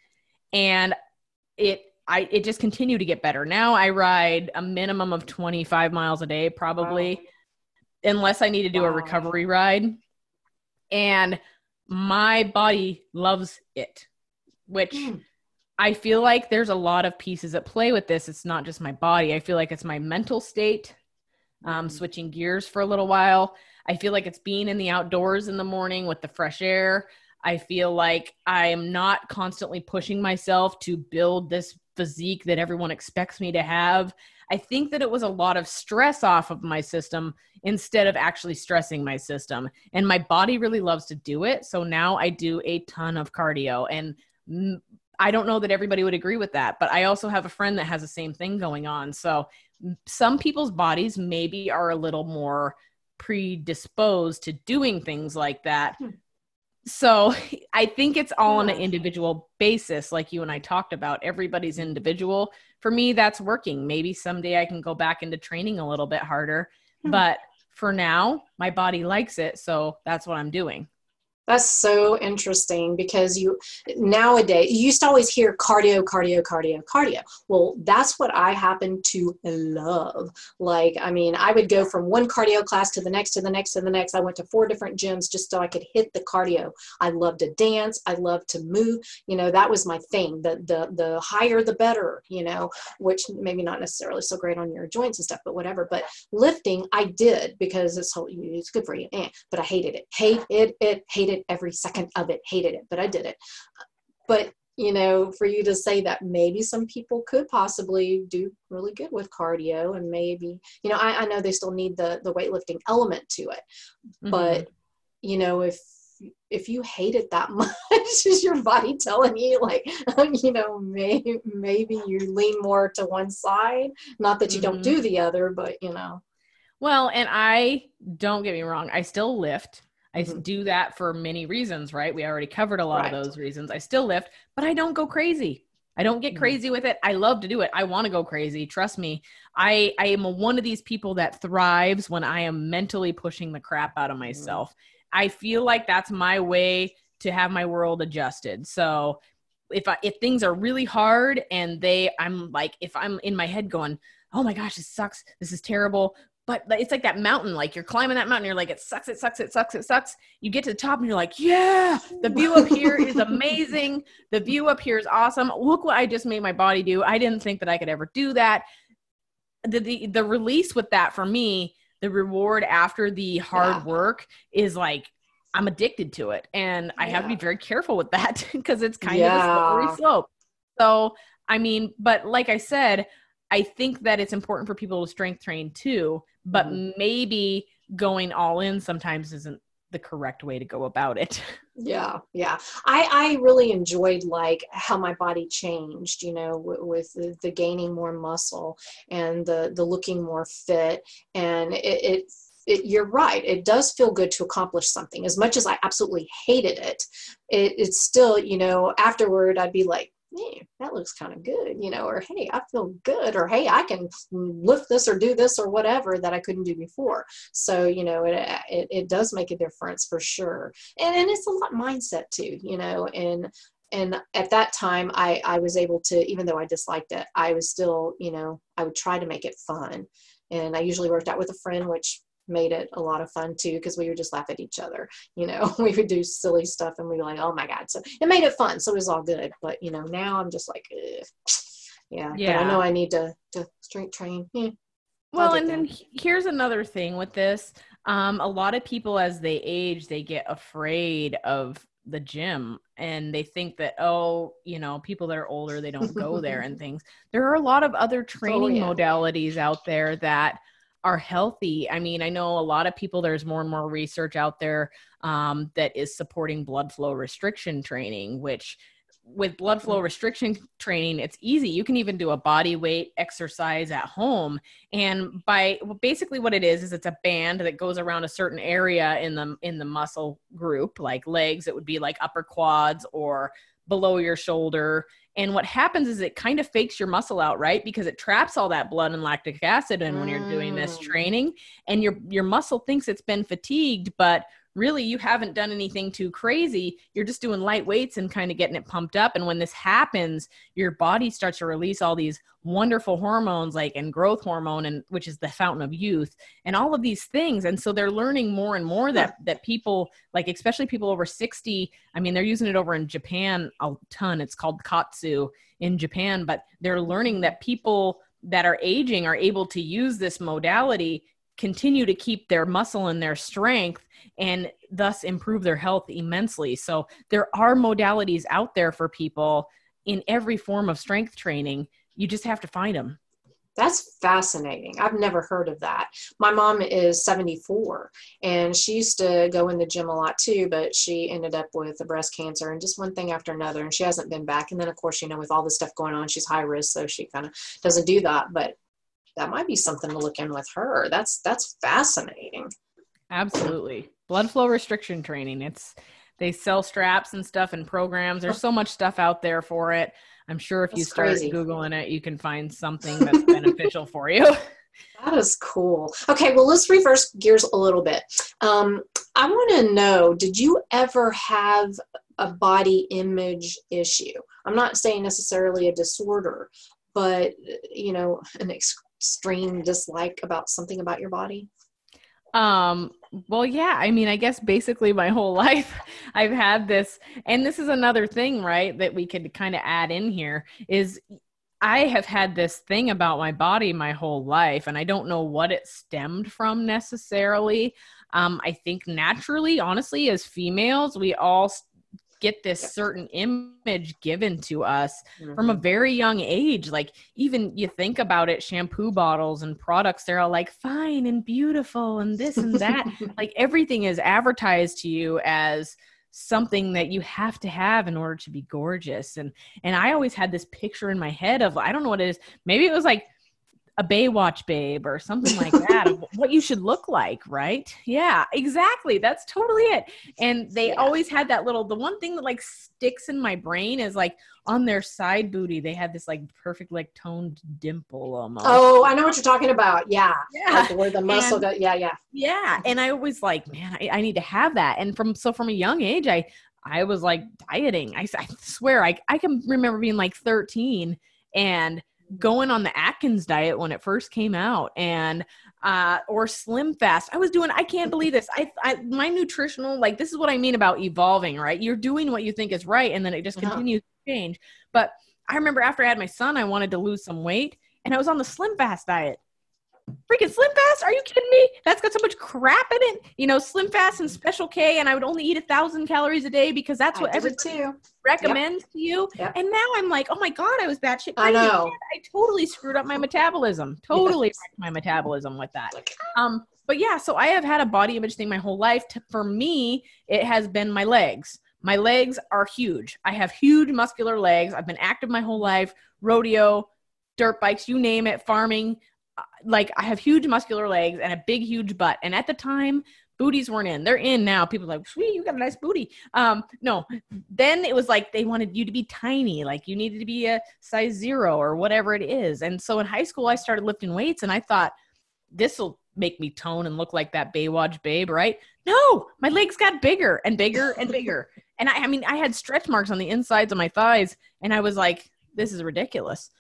B: And it I it just continued to get better. Now I ride a minimum of 25 miles a day probably wow. Unless I need to do wow. a recovery ride. And my body loves it, which mm. I feel like there's a lot of pieces at play with this. It's not just my body. I feel like it's my mental state, um, mm-hmm. switching gears for a little while. I feel like it's being in the outdoors in the morning with the fresh air. I feel like I'm not constantly pushing myself to build this physique that everyone expects me to have. I think that it was a lot of stress off of my system instead of actually stressing my system. And my body really loves to do it. So now I do a ton of cardio. And I don't know that everybody would agree with that, but I also have a friend that has the same thing going on. So some people's bodies maybe are a little more predisposed to doing things like that. Hmm. So I think it's all on an individual basis, like you and I talked about. Everybody's individual. For me, that's working. Maybe someday I can go back into training a little bit harder. Hmm. But for now, my body likes it. So that's what I'm doing.
A: That's so interesting because you nowadays you used to always hear cardio, cardio, cardio, cardio. Well, that's what I happen to love. Like, I mean, I would go from one cardio class to the next, to the next, to the next. I went to four different gyms just so I could hit the cardio. I love to dance. I love to move. You know, that was my thing. The the the higher the better. You know, which maybe not necessarily so great on your joints and stuff, but whatever. But lifting, I did because it's it's good for you. Eh, but I hated it. Hate it. It hated hated every second of it, hated it, but I did it. But you know, for you to say that maybe some people could possibly do really good with cardio and maybe, you know, I, I know they still need the the weightlifting element to it. Mm-hmm. But, you know, if if you hate it that much, is your body telling you like, you know, maybe maybe you lean more to one side? Not that you mm-hmm. don't do the other, but you know.
B: Well, and I don't get me wrong, I still lift. I mm-hmm. do that for many reasons, right? We already covered a lot right. of those reasons. I still lift, but I don't go crazy. I don't get mm-hmm. crazy with it. I love to do it. I want to go crazy. Trust me. I I am one of these people that thrives when I am mentally pushing the crap out of mm-hmm. myself. Mm-hmm. I feel like that's my way to have my world adjusted. So if I, if things are really hard and they I'm like if I'm in my head going, "Oh my gosh, this sucks. This is terrible but it's like that mountain like you're climbing that mountain you're like it sucks it sucks it sucks it sucks. You get to the top and you're like yeah the view up here is amazing. The view up here is awesome. Look what i just made my body do. I didn't think that i could ever do that. The the, the release with that for me the reward after the hard yeah. work is like i'm addicted to it. And i have to be very careful with that because it's kind yeah. of a slippery slope. So i mean but like i said I think that it's important for people to strength train too, but mm-hmm. maybe going all in sometimes isn't the correct way to go about it.
A: Yeah, yeah. I I really enjoyed like how my body changed, you know, w- with the, the, gaining more muscle and the the looking more fit, and it, it it, you're right. It does feel good to accomplish something. As much as I absolutely hated it, it, it's still, you know, afterward, I'd be like, that looks kind of good, you know, or hey, I feel good, or hey, I can lift this or do this or whatever that I couldn't do before. So, you know, it, it, it does make a difference for sure. And, and it's a lot mindset too, you know, and and at that time I, I was able to even though i disliked it i was still you know i would try to make it fun and i usually worked out with a friend which made it a lot of fun too because we would just laugh at each other you know? We would do silly stuff and we were like oh my god. So it made it fun so it was all good. But you know now i'm just like yeah yeah but i know i need to to strength train. Yeah,
B: well and then here's another thing with this. Um a lot of people as they age they get afraid of the gym and they think that oh you know people that are older they don't go there and things. There are a lot of other training oh, yeah. modalities out there that are healthy. I mean, I know a lot of people, there's more and more research out there um, that is supporting blood flow restriction training, which with blood flow mm-hmm. restriction training it's easy you can even do a body weight exercise at home and by basically what it is is it's a band that goes around a certain area in the in the muscle group like legs it would be like upper quads or below your shoulder and what happens is it kind of fakes your muscle out, right? Because it traps all that blood and lactic acid in mm. when you're doing this mm. training and your your muscle thinks it's been fatigued, but really you haven't done anything too crazy. You're just doing light weights and kind of getting it pumped up. And when this happens, your body starts to release all these wonderful hormones like and growth hormone and which is the fountain of youth and all of these things. And so they're learning more and more that that people like especially people over 60, I mean they're using it over in Japan a ton. It's called Kaatsu in Japan, but they're learning that people that are aging are able to use this modality continue to keep their muscle and their strength and thus improve their health immensely. So there are modalities out there for people in every form of strength training. You just have to find them.
A: That's fascinating. I've never heard of that. My mom is 74 and she used to go in the gym a lot too, but she ended up with a breast cancer and just one thing after another. And she hasn't been back. And then, of course, you know, with all this stuff going on, she's high risk. So she kind of doesn't do that. But that might be something to look in with her. That's, that's fascinating.
B: Absolutely. Blood flow restriction training. It's, they sell straps and stuff and programs. There's so much stuff out there for it. I'm sure if that's you start crazy. Googling it, you can find something that's beneficial for you.
A: That is cool. Okay, well, let's reverse gears a little bit. Um, I want to know did you ever have a body image issue? I'm not saying necessarily a disorder, but, you know, an extreme dislike about something about your body?
B: Um, well, yeah, I mean, I guess basically my whole life I've had this, and this is another thing, right, that we could kind of add in here is I have had this thing about my body my whole life, and I don't know what it stemmed from necessarily. Um, I think naturally, honestly, as females, we all get this certain image given to us mm-hmm. from a mm-hmm. very young age. Like, even you think about it, shampoo bottles and products, they're all like fine and beautiful and this and that. like, everything is advertised to you as something that you have to have in order to be gorgeous and and i always had this picture in my head of i don't know what it is maybe it was like a Baywatch babe or something like that what you should look like, right? Yeah, exactly. That's totally it. And they yeah. always had that little the one thing that like sticks in my brain is like on their side booty, they had this like perfect like toned dimple almost.
A: Oh, I know what you're talking about. Yeah. Yeah. Like where the muscle got yeah, yeah.
B: Yeah. And I was like, man, I, I need to have that. And from so from a young age, I I was like dieting. I, I swear I I can remember being like 13 and going on the Atkins diet when it first came out and uh or slim fast. I was doing I can't believe this. I, I my nutritional like this is what I mean about evolving, right? You're doing what you think is right and then it just uh-huh. continues to change. But I remember after I had my son I wanted to lose some weight and I was on the slim fast diet freaking Slim Fast? Are you kidding me? That's got so much crap in it. You know, Slim Fast and Special K, and I would only eat a thousand calories a day because that's what everyone recommends yep. to you. Yep. And now I'm like, oh my god, I was batshit crazy. I know. I totally screwed up my metabolism. Totally yes. my metabolism with that. Um, but yeah, so I have had a body image thing my whole life. For me, it has been my legs. My legs are huge. I have huge muscular legs. I've been active my whole life. Rodeo, dirt bikes, you name it, farming like I have huge muscular legs and a big huge butt. And at the time, booties weren't in. They're in now. People like, sweet, you got a nice booty. Um, no. Then it was like they wanted you to be tiny, like you needed to be a size zero or whatever it is. And so in high school, I started lifting weights, and I thought this will make me tone and look like that Baywatch babe, right? No, my legs got bigger and bigger and bigger. and I, I mean, I had stretch marks on the insides of my thighs, and I was like, this is ridiculous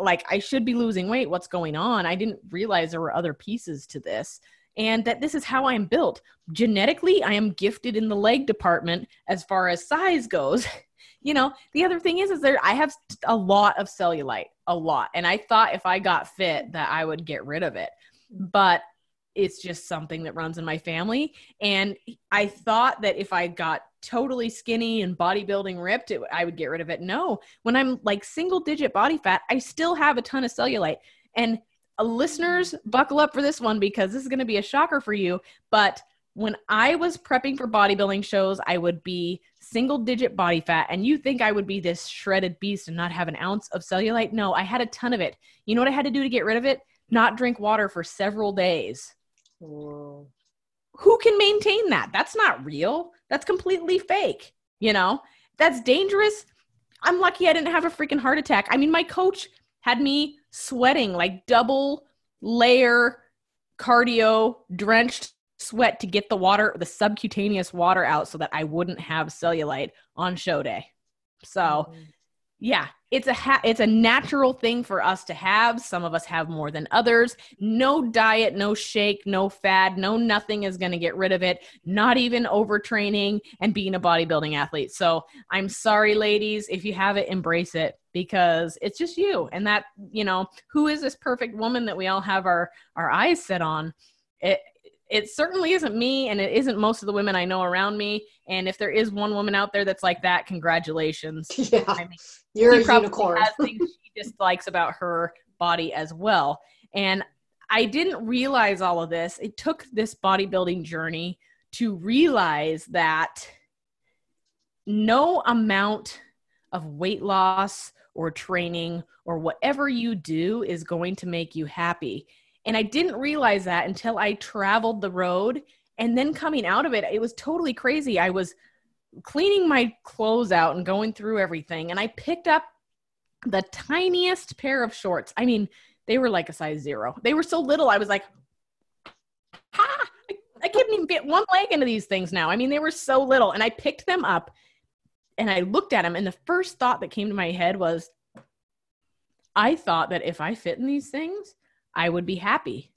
B: like I should be losing weight. What's going on? I didn't realize there were other pieces to this. And that this is how I am built. Genetically, I am gifted in the leg department as far as size goes. you know, the other thing is, is there I have a lot of cellulite, a lot. And I thought if I got fit that I would get rid of it. But it's just something that runs in my family. And I thought that if I got totally skinny and bodybuilding ripped, it, I would get rid of it. No, when I'm like single digit body fat, I still have a ton of cellulite. And uh, listeners, buckle up for this one because this is going to be a shocker for you. But when I was prepping for bodybuilding shows, I would be single digit body fat. And you think I would be this shredded beast and not have an ounce of cellulite? No, I had a ton of it. You know what I had to do to get rid of it? Not drink water for several days. Whoa. Who can maintain that? That's not real. That's completely fake. You know, that's dangerous. I'm lucky I didn't have a freaking heart attack. I mean, my coach had me sweating like double layer cardio drenched sweat to get the water, the subcutaneous water out so that I wouldn't have cellulite on show day. So, mm-hmm. yeah, it's a ha- it's a natural thing for us to have some of us have more than others no diet no shake no fad no nothing is going to get rid of it not even overtraining and being a bodybuilding athlete so i'm sorry ladies if you have it embrace it because it's just you and that you know who is this perfect woman that we all have our our eyes set on it it certainly isn't me and it isn't most of the women I know around me. And if there is one woman out there that's like that, congratulations.
A: Yeah. I mean, You're a unicorn.
B: has things she dislikes about her body as well. And I didn't realize all of this. It took this bodybuilding journey to realize that no amount of weight loss or training or whatever you do is going to make you happy. And I didn't realize that until I traveled the road. And then coming out of it, it was totally crazy. I was cleaning my clothes out and going through everything. And I picked up the tiniest pair of shorts. I mean, they were like a size zero. They were so little. I was like, ah, I, I can't even fit one leg into these things now. I mean, they were so little. And I picked them up and I looked at them. And the first thought that came to my head was, I thought that if I fit in these things, I would be happy.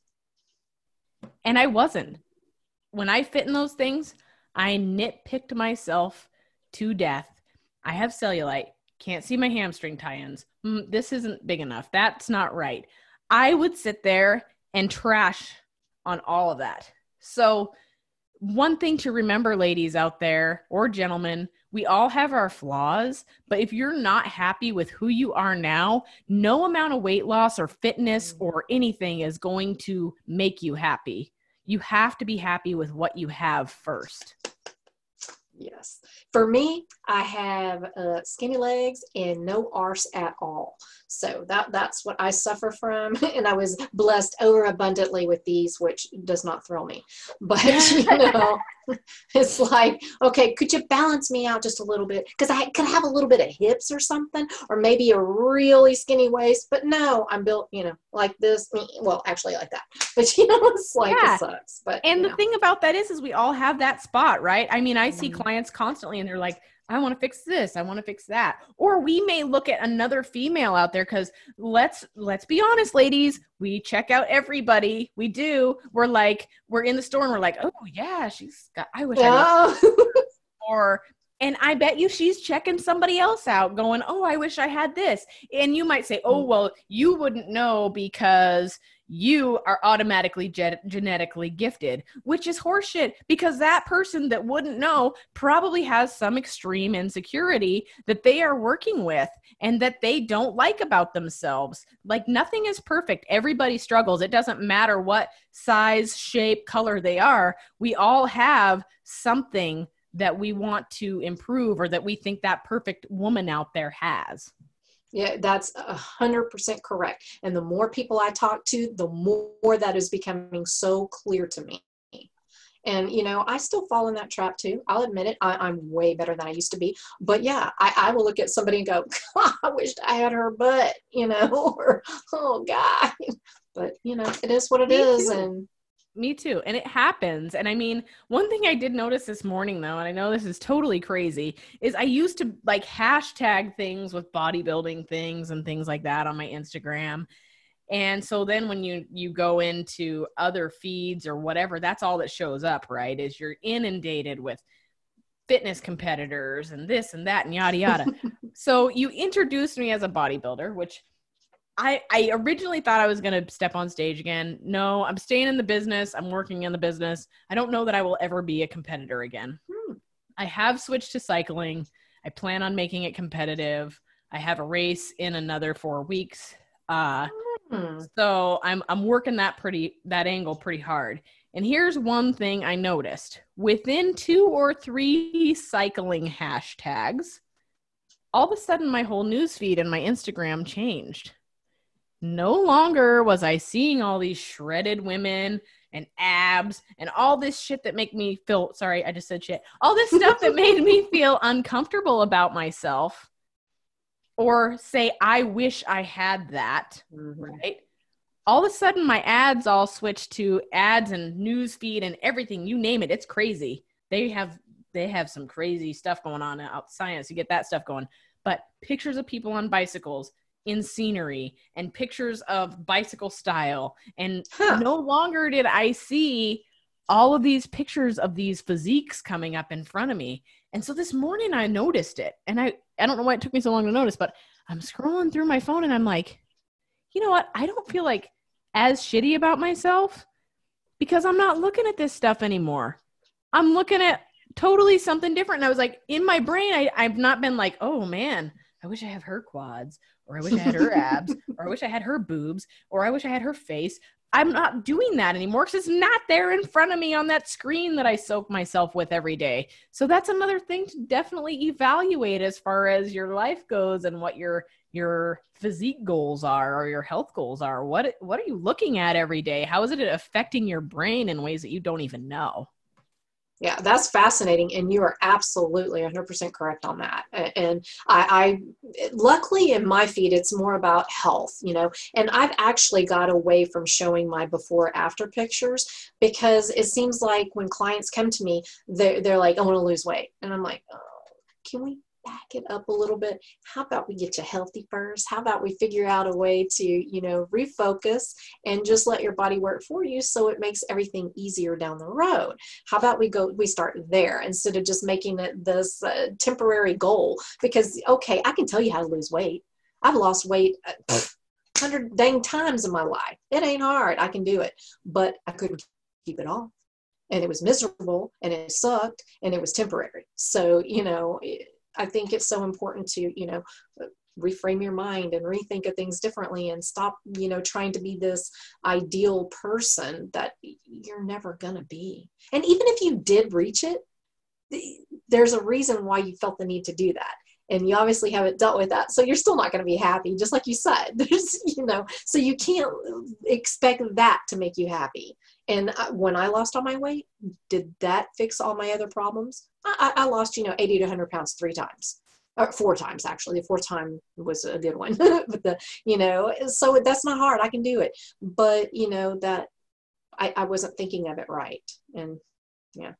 B: And I wasn't. When I fit in those things, I nitpicked myself to death. I have cellulite, can't see my hamstring tie ins. Mm, this isn't big enough. That's not right. I would sit there and trash on all of that. So, one thing to remember, ladies out there or gentlemen, we all have our flaws, but if you're not happy with who you are now, no amount of weight loss or fitness mm. or anything is going to make you happy. You have to be happy with what you have first.
A: Yes. For me, I have uh, skinny legs and no arse at all. So that that's what I suffer from, and I was blessed overabundantly with these, which does not thrill me. But you know, it's like, okay, could you balance me out just a little bit? Because I could have a little bit of hips or something, or maybe a really skinny waist. But no, I'm built, you know, like this. Well, actually, like that. But you know, it's like yeah. it sucks. But
B: and
A: the
B: know. thing about that is, is we all have that spot, right? I mean, I see mm-hmm. clients constantly, and they're like, I want to fix this. I want to fix that. Or we may look at another female out there cuz let's let's be honest ladies, we check out everybody. We do. We're like we're in the store and we're like, "Oh yeah, she's got I wish yeah. I Or and I bet you she's checking somebody else out going, "Oh, I wish I had this." And you might say, "Oh, mm. well, you wouldn't know because you are automatically ge- genetically gifted, which is horseshit because that person that wouldn't know probably has some extreme insecurity that they are working with and that they don't like about themselves. Like nothing is perfect. Everybody struggles. It doesn't matter what size, shape, color they are. We all have something that we want to improve or that we think that perfect woman out there has.
A: Yeah, that's a hundred percent correct. And the more people I talk to, the more that is becoming so clear to me. And you know, I still fall in that trap too. I'll admit it. I, am way better than I used to be. But yeah, I, I will look at somebody and go, I wish I had her butt, you know, or oh God. But you know, it is what it Me is, too. and
B: me too. And it happens. And I mean, one thing I did notice this morning though, and I know this is totally crazy, is I used to like hashtag things with bodybuilding things and things like that on my Instagram. And so then when you you go into other feeds or whatever, that's all that shows up, right? Is you're inundated with fitness competitors and this and that and yada yada. so you introduced me as a bodybuilder, which I, I originally thought I was going to step on stage again. No, I'm staying in the business. I'm working in the business. I don't know that I will ever be a competitor again. Hmm. I have switched to cycling. I plan on making it competitive. I have a race in another four weeks. Uh, hmm. So I'm I'm working that pretty that angle pretty hard. And here's one thing I noticed: within two or three cycling hashtags, all of a sudden my whole newsfeed and my Instagram changed no longer was I seeing all these shredded women and abs and all this shit that make me feel sorry, I just said shit. All this stuff that made me feel uncomfortable about myself or say I wish I had that, mm-hmm. right? All of a sudden my ads all switch to ads and news feed and everything, you name it. It's crazy. They have they have some crazy stuff going on out science. You get that stuff going. But pictures of people on bicycles, in scenery and pictures of bicycle style. And huh. no longer did I see all of these pictures of these physiques coming up in front of me. And so this morning I noticed it. And I, I don't know why it took me so long to notice, but I'm scrolling through my phone and I'm like, you know what? I don't feel like as shitty about myself because I'm not looking at this stuff anymore. I'm looking at totally something different. And I was like, in my brain, I, I've not been like, oh man, I wish I have her quads, or I wish I had her abs, or I wish I had her boobs, or I wish I had her face. I'm not doing that anymore because it's not there in front of me on that screen that I soak myself with every day. So that's another thing to definitely evaluate as far as your life goes and what your your physique goals are or your health goals are. What what are you looking at every day? How is it affecting your brain in ways that you don't even know?
A: Yeah, that's fascinating, and you are absolutely 100% correct on that. And I, I, luckily in my feed, it's more about health, you know. And I've actually got away from showing my before after pictures because it seems like when clients come to me, they're, they're like, "I want to lose weight," and I'm like, oh, "Can we back it up a little bit. How about we get you healthy first? How about we figure out a way to you know refocus and just let your body work for you so it makes everything easier down the road? How about we go we start there instead of just making it this uh, temporary goal? Because okay i can tell you how to lose weight. I've lost weight uh, hundred dang times in my life. It ain't hard. I can do it. But i couldn't keep it off. And it was miserable and it sucked and it was temporary. So you know I think it's so important to, you know, reframe your mind and rethink of things differently and stop, you know, trying to be this ideal person that you're never going to be. And even if you did reach it, there's a reason why you felt the need to do that. And you obviously haven't dealt with that so you're still not going to be happy just like you said. There's you know so you can't expect that to make you happy and when i lost all my weight did that fix all my other problems? I, I lost you know 80 to 100 pounds three times or four times actually. The fourth time was a good one. But the you know so that's not hard. I can do it. But you know that I, I wasn't thinking of it right. And yeah.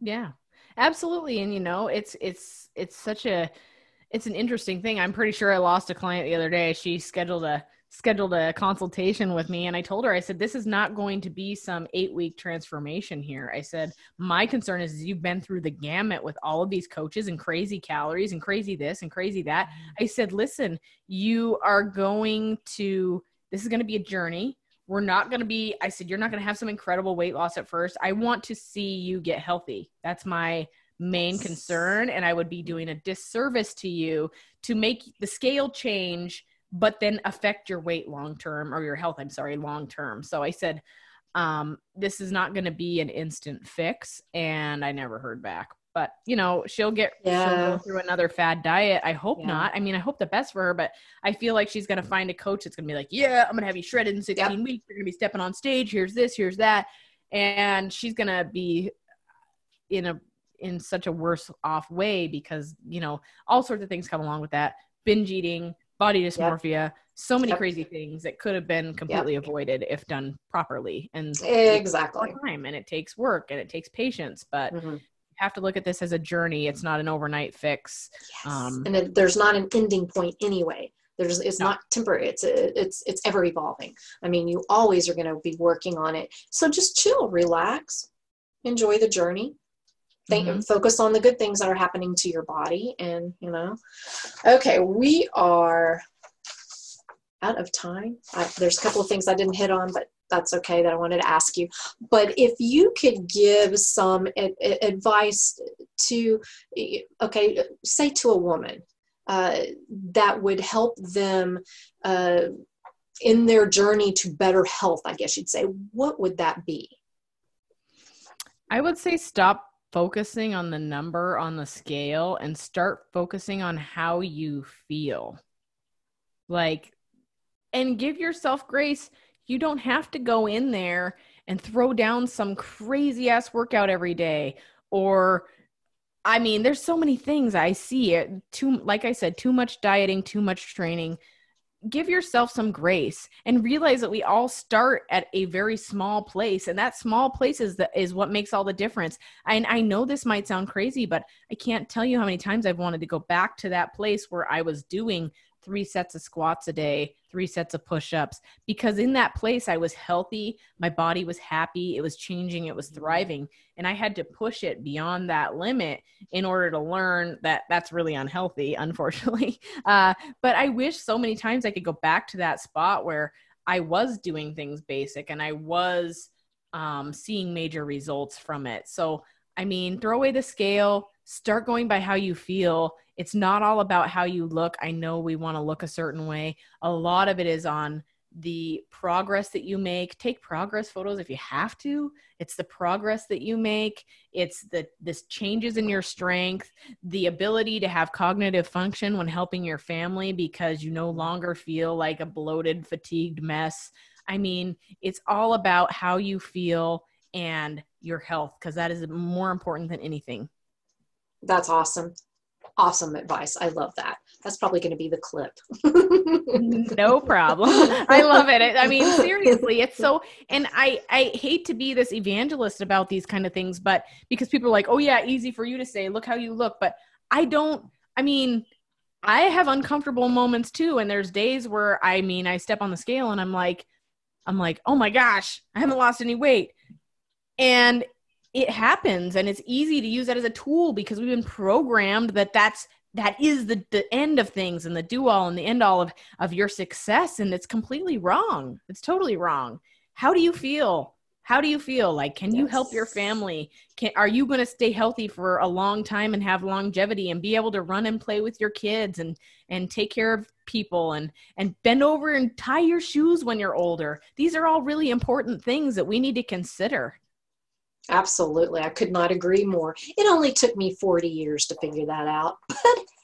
B: Yeah Absolutely. And you know, it's it's it's such a it's an interesting thing. I'm pretty sure I lost a client the other day. She scheduled a scheduled a consultation with me and I told her I said this is not going to be some 8 week transformation here. I said my concern is you've been through the gamut with all of these coaches and crazy calories and crazy this and crazy that. Mm-hmm. I said listen, you are going to this is going to be a journey we're not going to be, I said, you're not going to have some incredible weight loss at first. I want to see you get healthy. That's my main concern. And I would be doing a disservice to you to make the scale change, but then affect your weight long term or your health, I'm sorry, long term. So I said, um, this is not going to be an instant fix. And I never heard back but you know she'll get yeah. she'll go through another fad diet i hope yeah. not i mean i hope the best for her but i feel like she's going to find a coach that's going to be like yeah i'm going to have you shredded in 16 yep. weeks you're going to be stepping on stage here's this here's that and she's going to be in a in such a worse off way because you know all sorts of things come along with that binge eating body dysmorphia yep. so many yep. crazy things that could have been completely avoided if done properly and
A: exactly
B: time and it takes work and it takes patience but mm-hmm have to look at this as a journey. It's not an overnight fix.
A: Yes. Um, and it, there's not an ending point anyway. There's, it's no. not temporary. It's it's it's ever evolving. I mean, you always are going to be working on it. So just chill, relax, enjoy the journey. Think, mm-hmm. focus on the good things that are happening to your body, and you know. Okay, we are out of time. I, there's a couple of things I didn't hit on, but that's okay that I wanted to ask you. But if you could give some advice to, okay, say to a woman uh, that would help them uh, in their journey to better health, I guess you'd say, what would that be?
B: I would say stop focusing on the number on the scale and start focusing on how you feel. Like, and give yourself grace you don't have to go in there and throw down some crazy ass workout every day or I mean, there's so many things I see it too like I said, too much dieting, too much training. Give yourself some grace and realize that we all start at a very small place and that small place is the, is what makes all the difference. And I know this might sound crazy, but I can't tell you how many times I've wanted to go back to that place where I was doing three sets of squats a day, three sets of push ups, because in that place I was healthy, my body was happy, it was changing, it was mm-hmm. thriving. And I had to push it beyond that limit in order to learn that that's really unhealthy, unfortunately. Uh, but I wish so many times I could go back to that spot where I was doing things basic and I was um, seeing major results from it. So, I mean, throw away the scale, start going by how you feel. It's not all about how you look. I know we want to look a certain way. A lot of it is on the progress that you make. Take progress photos if you have to. It's the progress that you make. It's the this changes in your strength the ability to have cognitive function when helping your family because you no longer feel like a bloated fatigued mess. I mean it's all about how you feel and your health because that is more important than anything.
A: That's awesome awesome advice. I love that. That's probably going to be the clip.
B: no problem. I love it. I mean, seriously, it's so and I I hate to be this evangelist about these kind of things, but because people are like, "Oh yeah, easy for you to say. Look how you look." But I don't I mean, I have uncomfortable moments too and there's days where I mean, I step on the scale and I'm like I'm like, "Oh my gosh, I haven't lost any weight." And it happens and it's easy to use that as a tool because we've been programmed that that's that is the, the end of things and the do all and the end all of, of your success and it's completely wrong. It's totally wrong. How do you feel? How do you feel? Like can you help your family? Can are you going to stay healthy for a long time and have longevity and be able to run and play with your kids and and take care of people and and bend over and tie your shoes when you're older? These are all really important things that we need to consider
A: Absolutely. I could not agree more. It only took me 40 years to figure that out.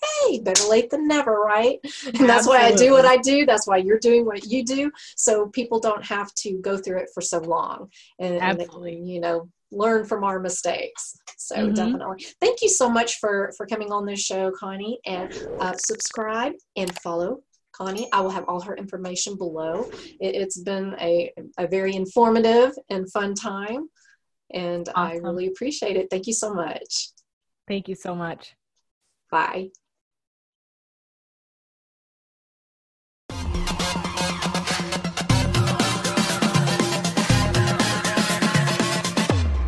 A: But hey, better late than never, right? And that's Absolutely. why I do what I do. That's why you're doing what you do. So people don't have to go through it for so long. And, Absolutely. And you know, learn from our mistakes. So mm-hmm. definitely. Thank you so much for, for coming on this show, Connie. And uh, subscribe and follow Connie. I will have all her information below. It, has been a, a very informative and fun time and awesome. I really appreciate it. Thank you so much.
B: Thank you so much.
A: Bye.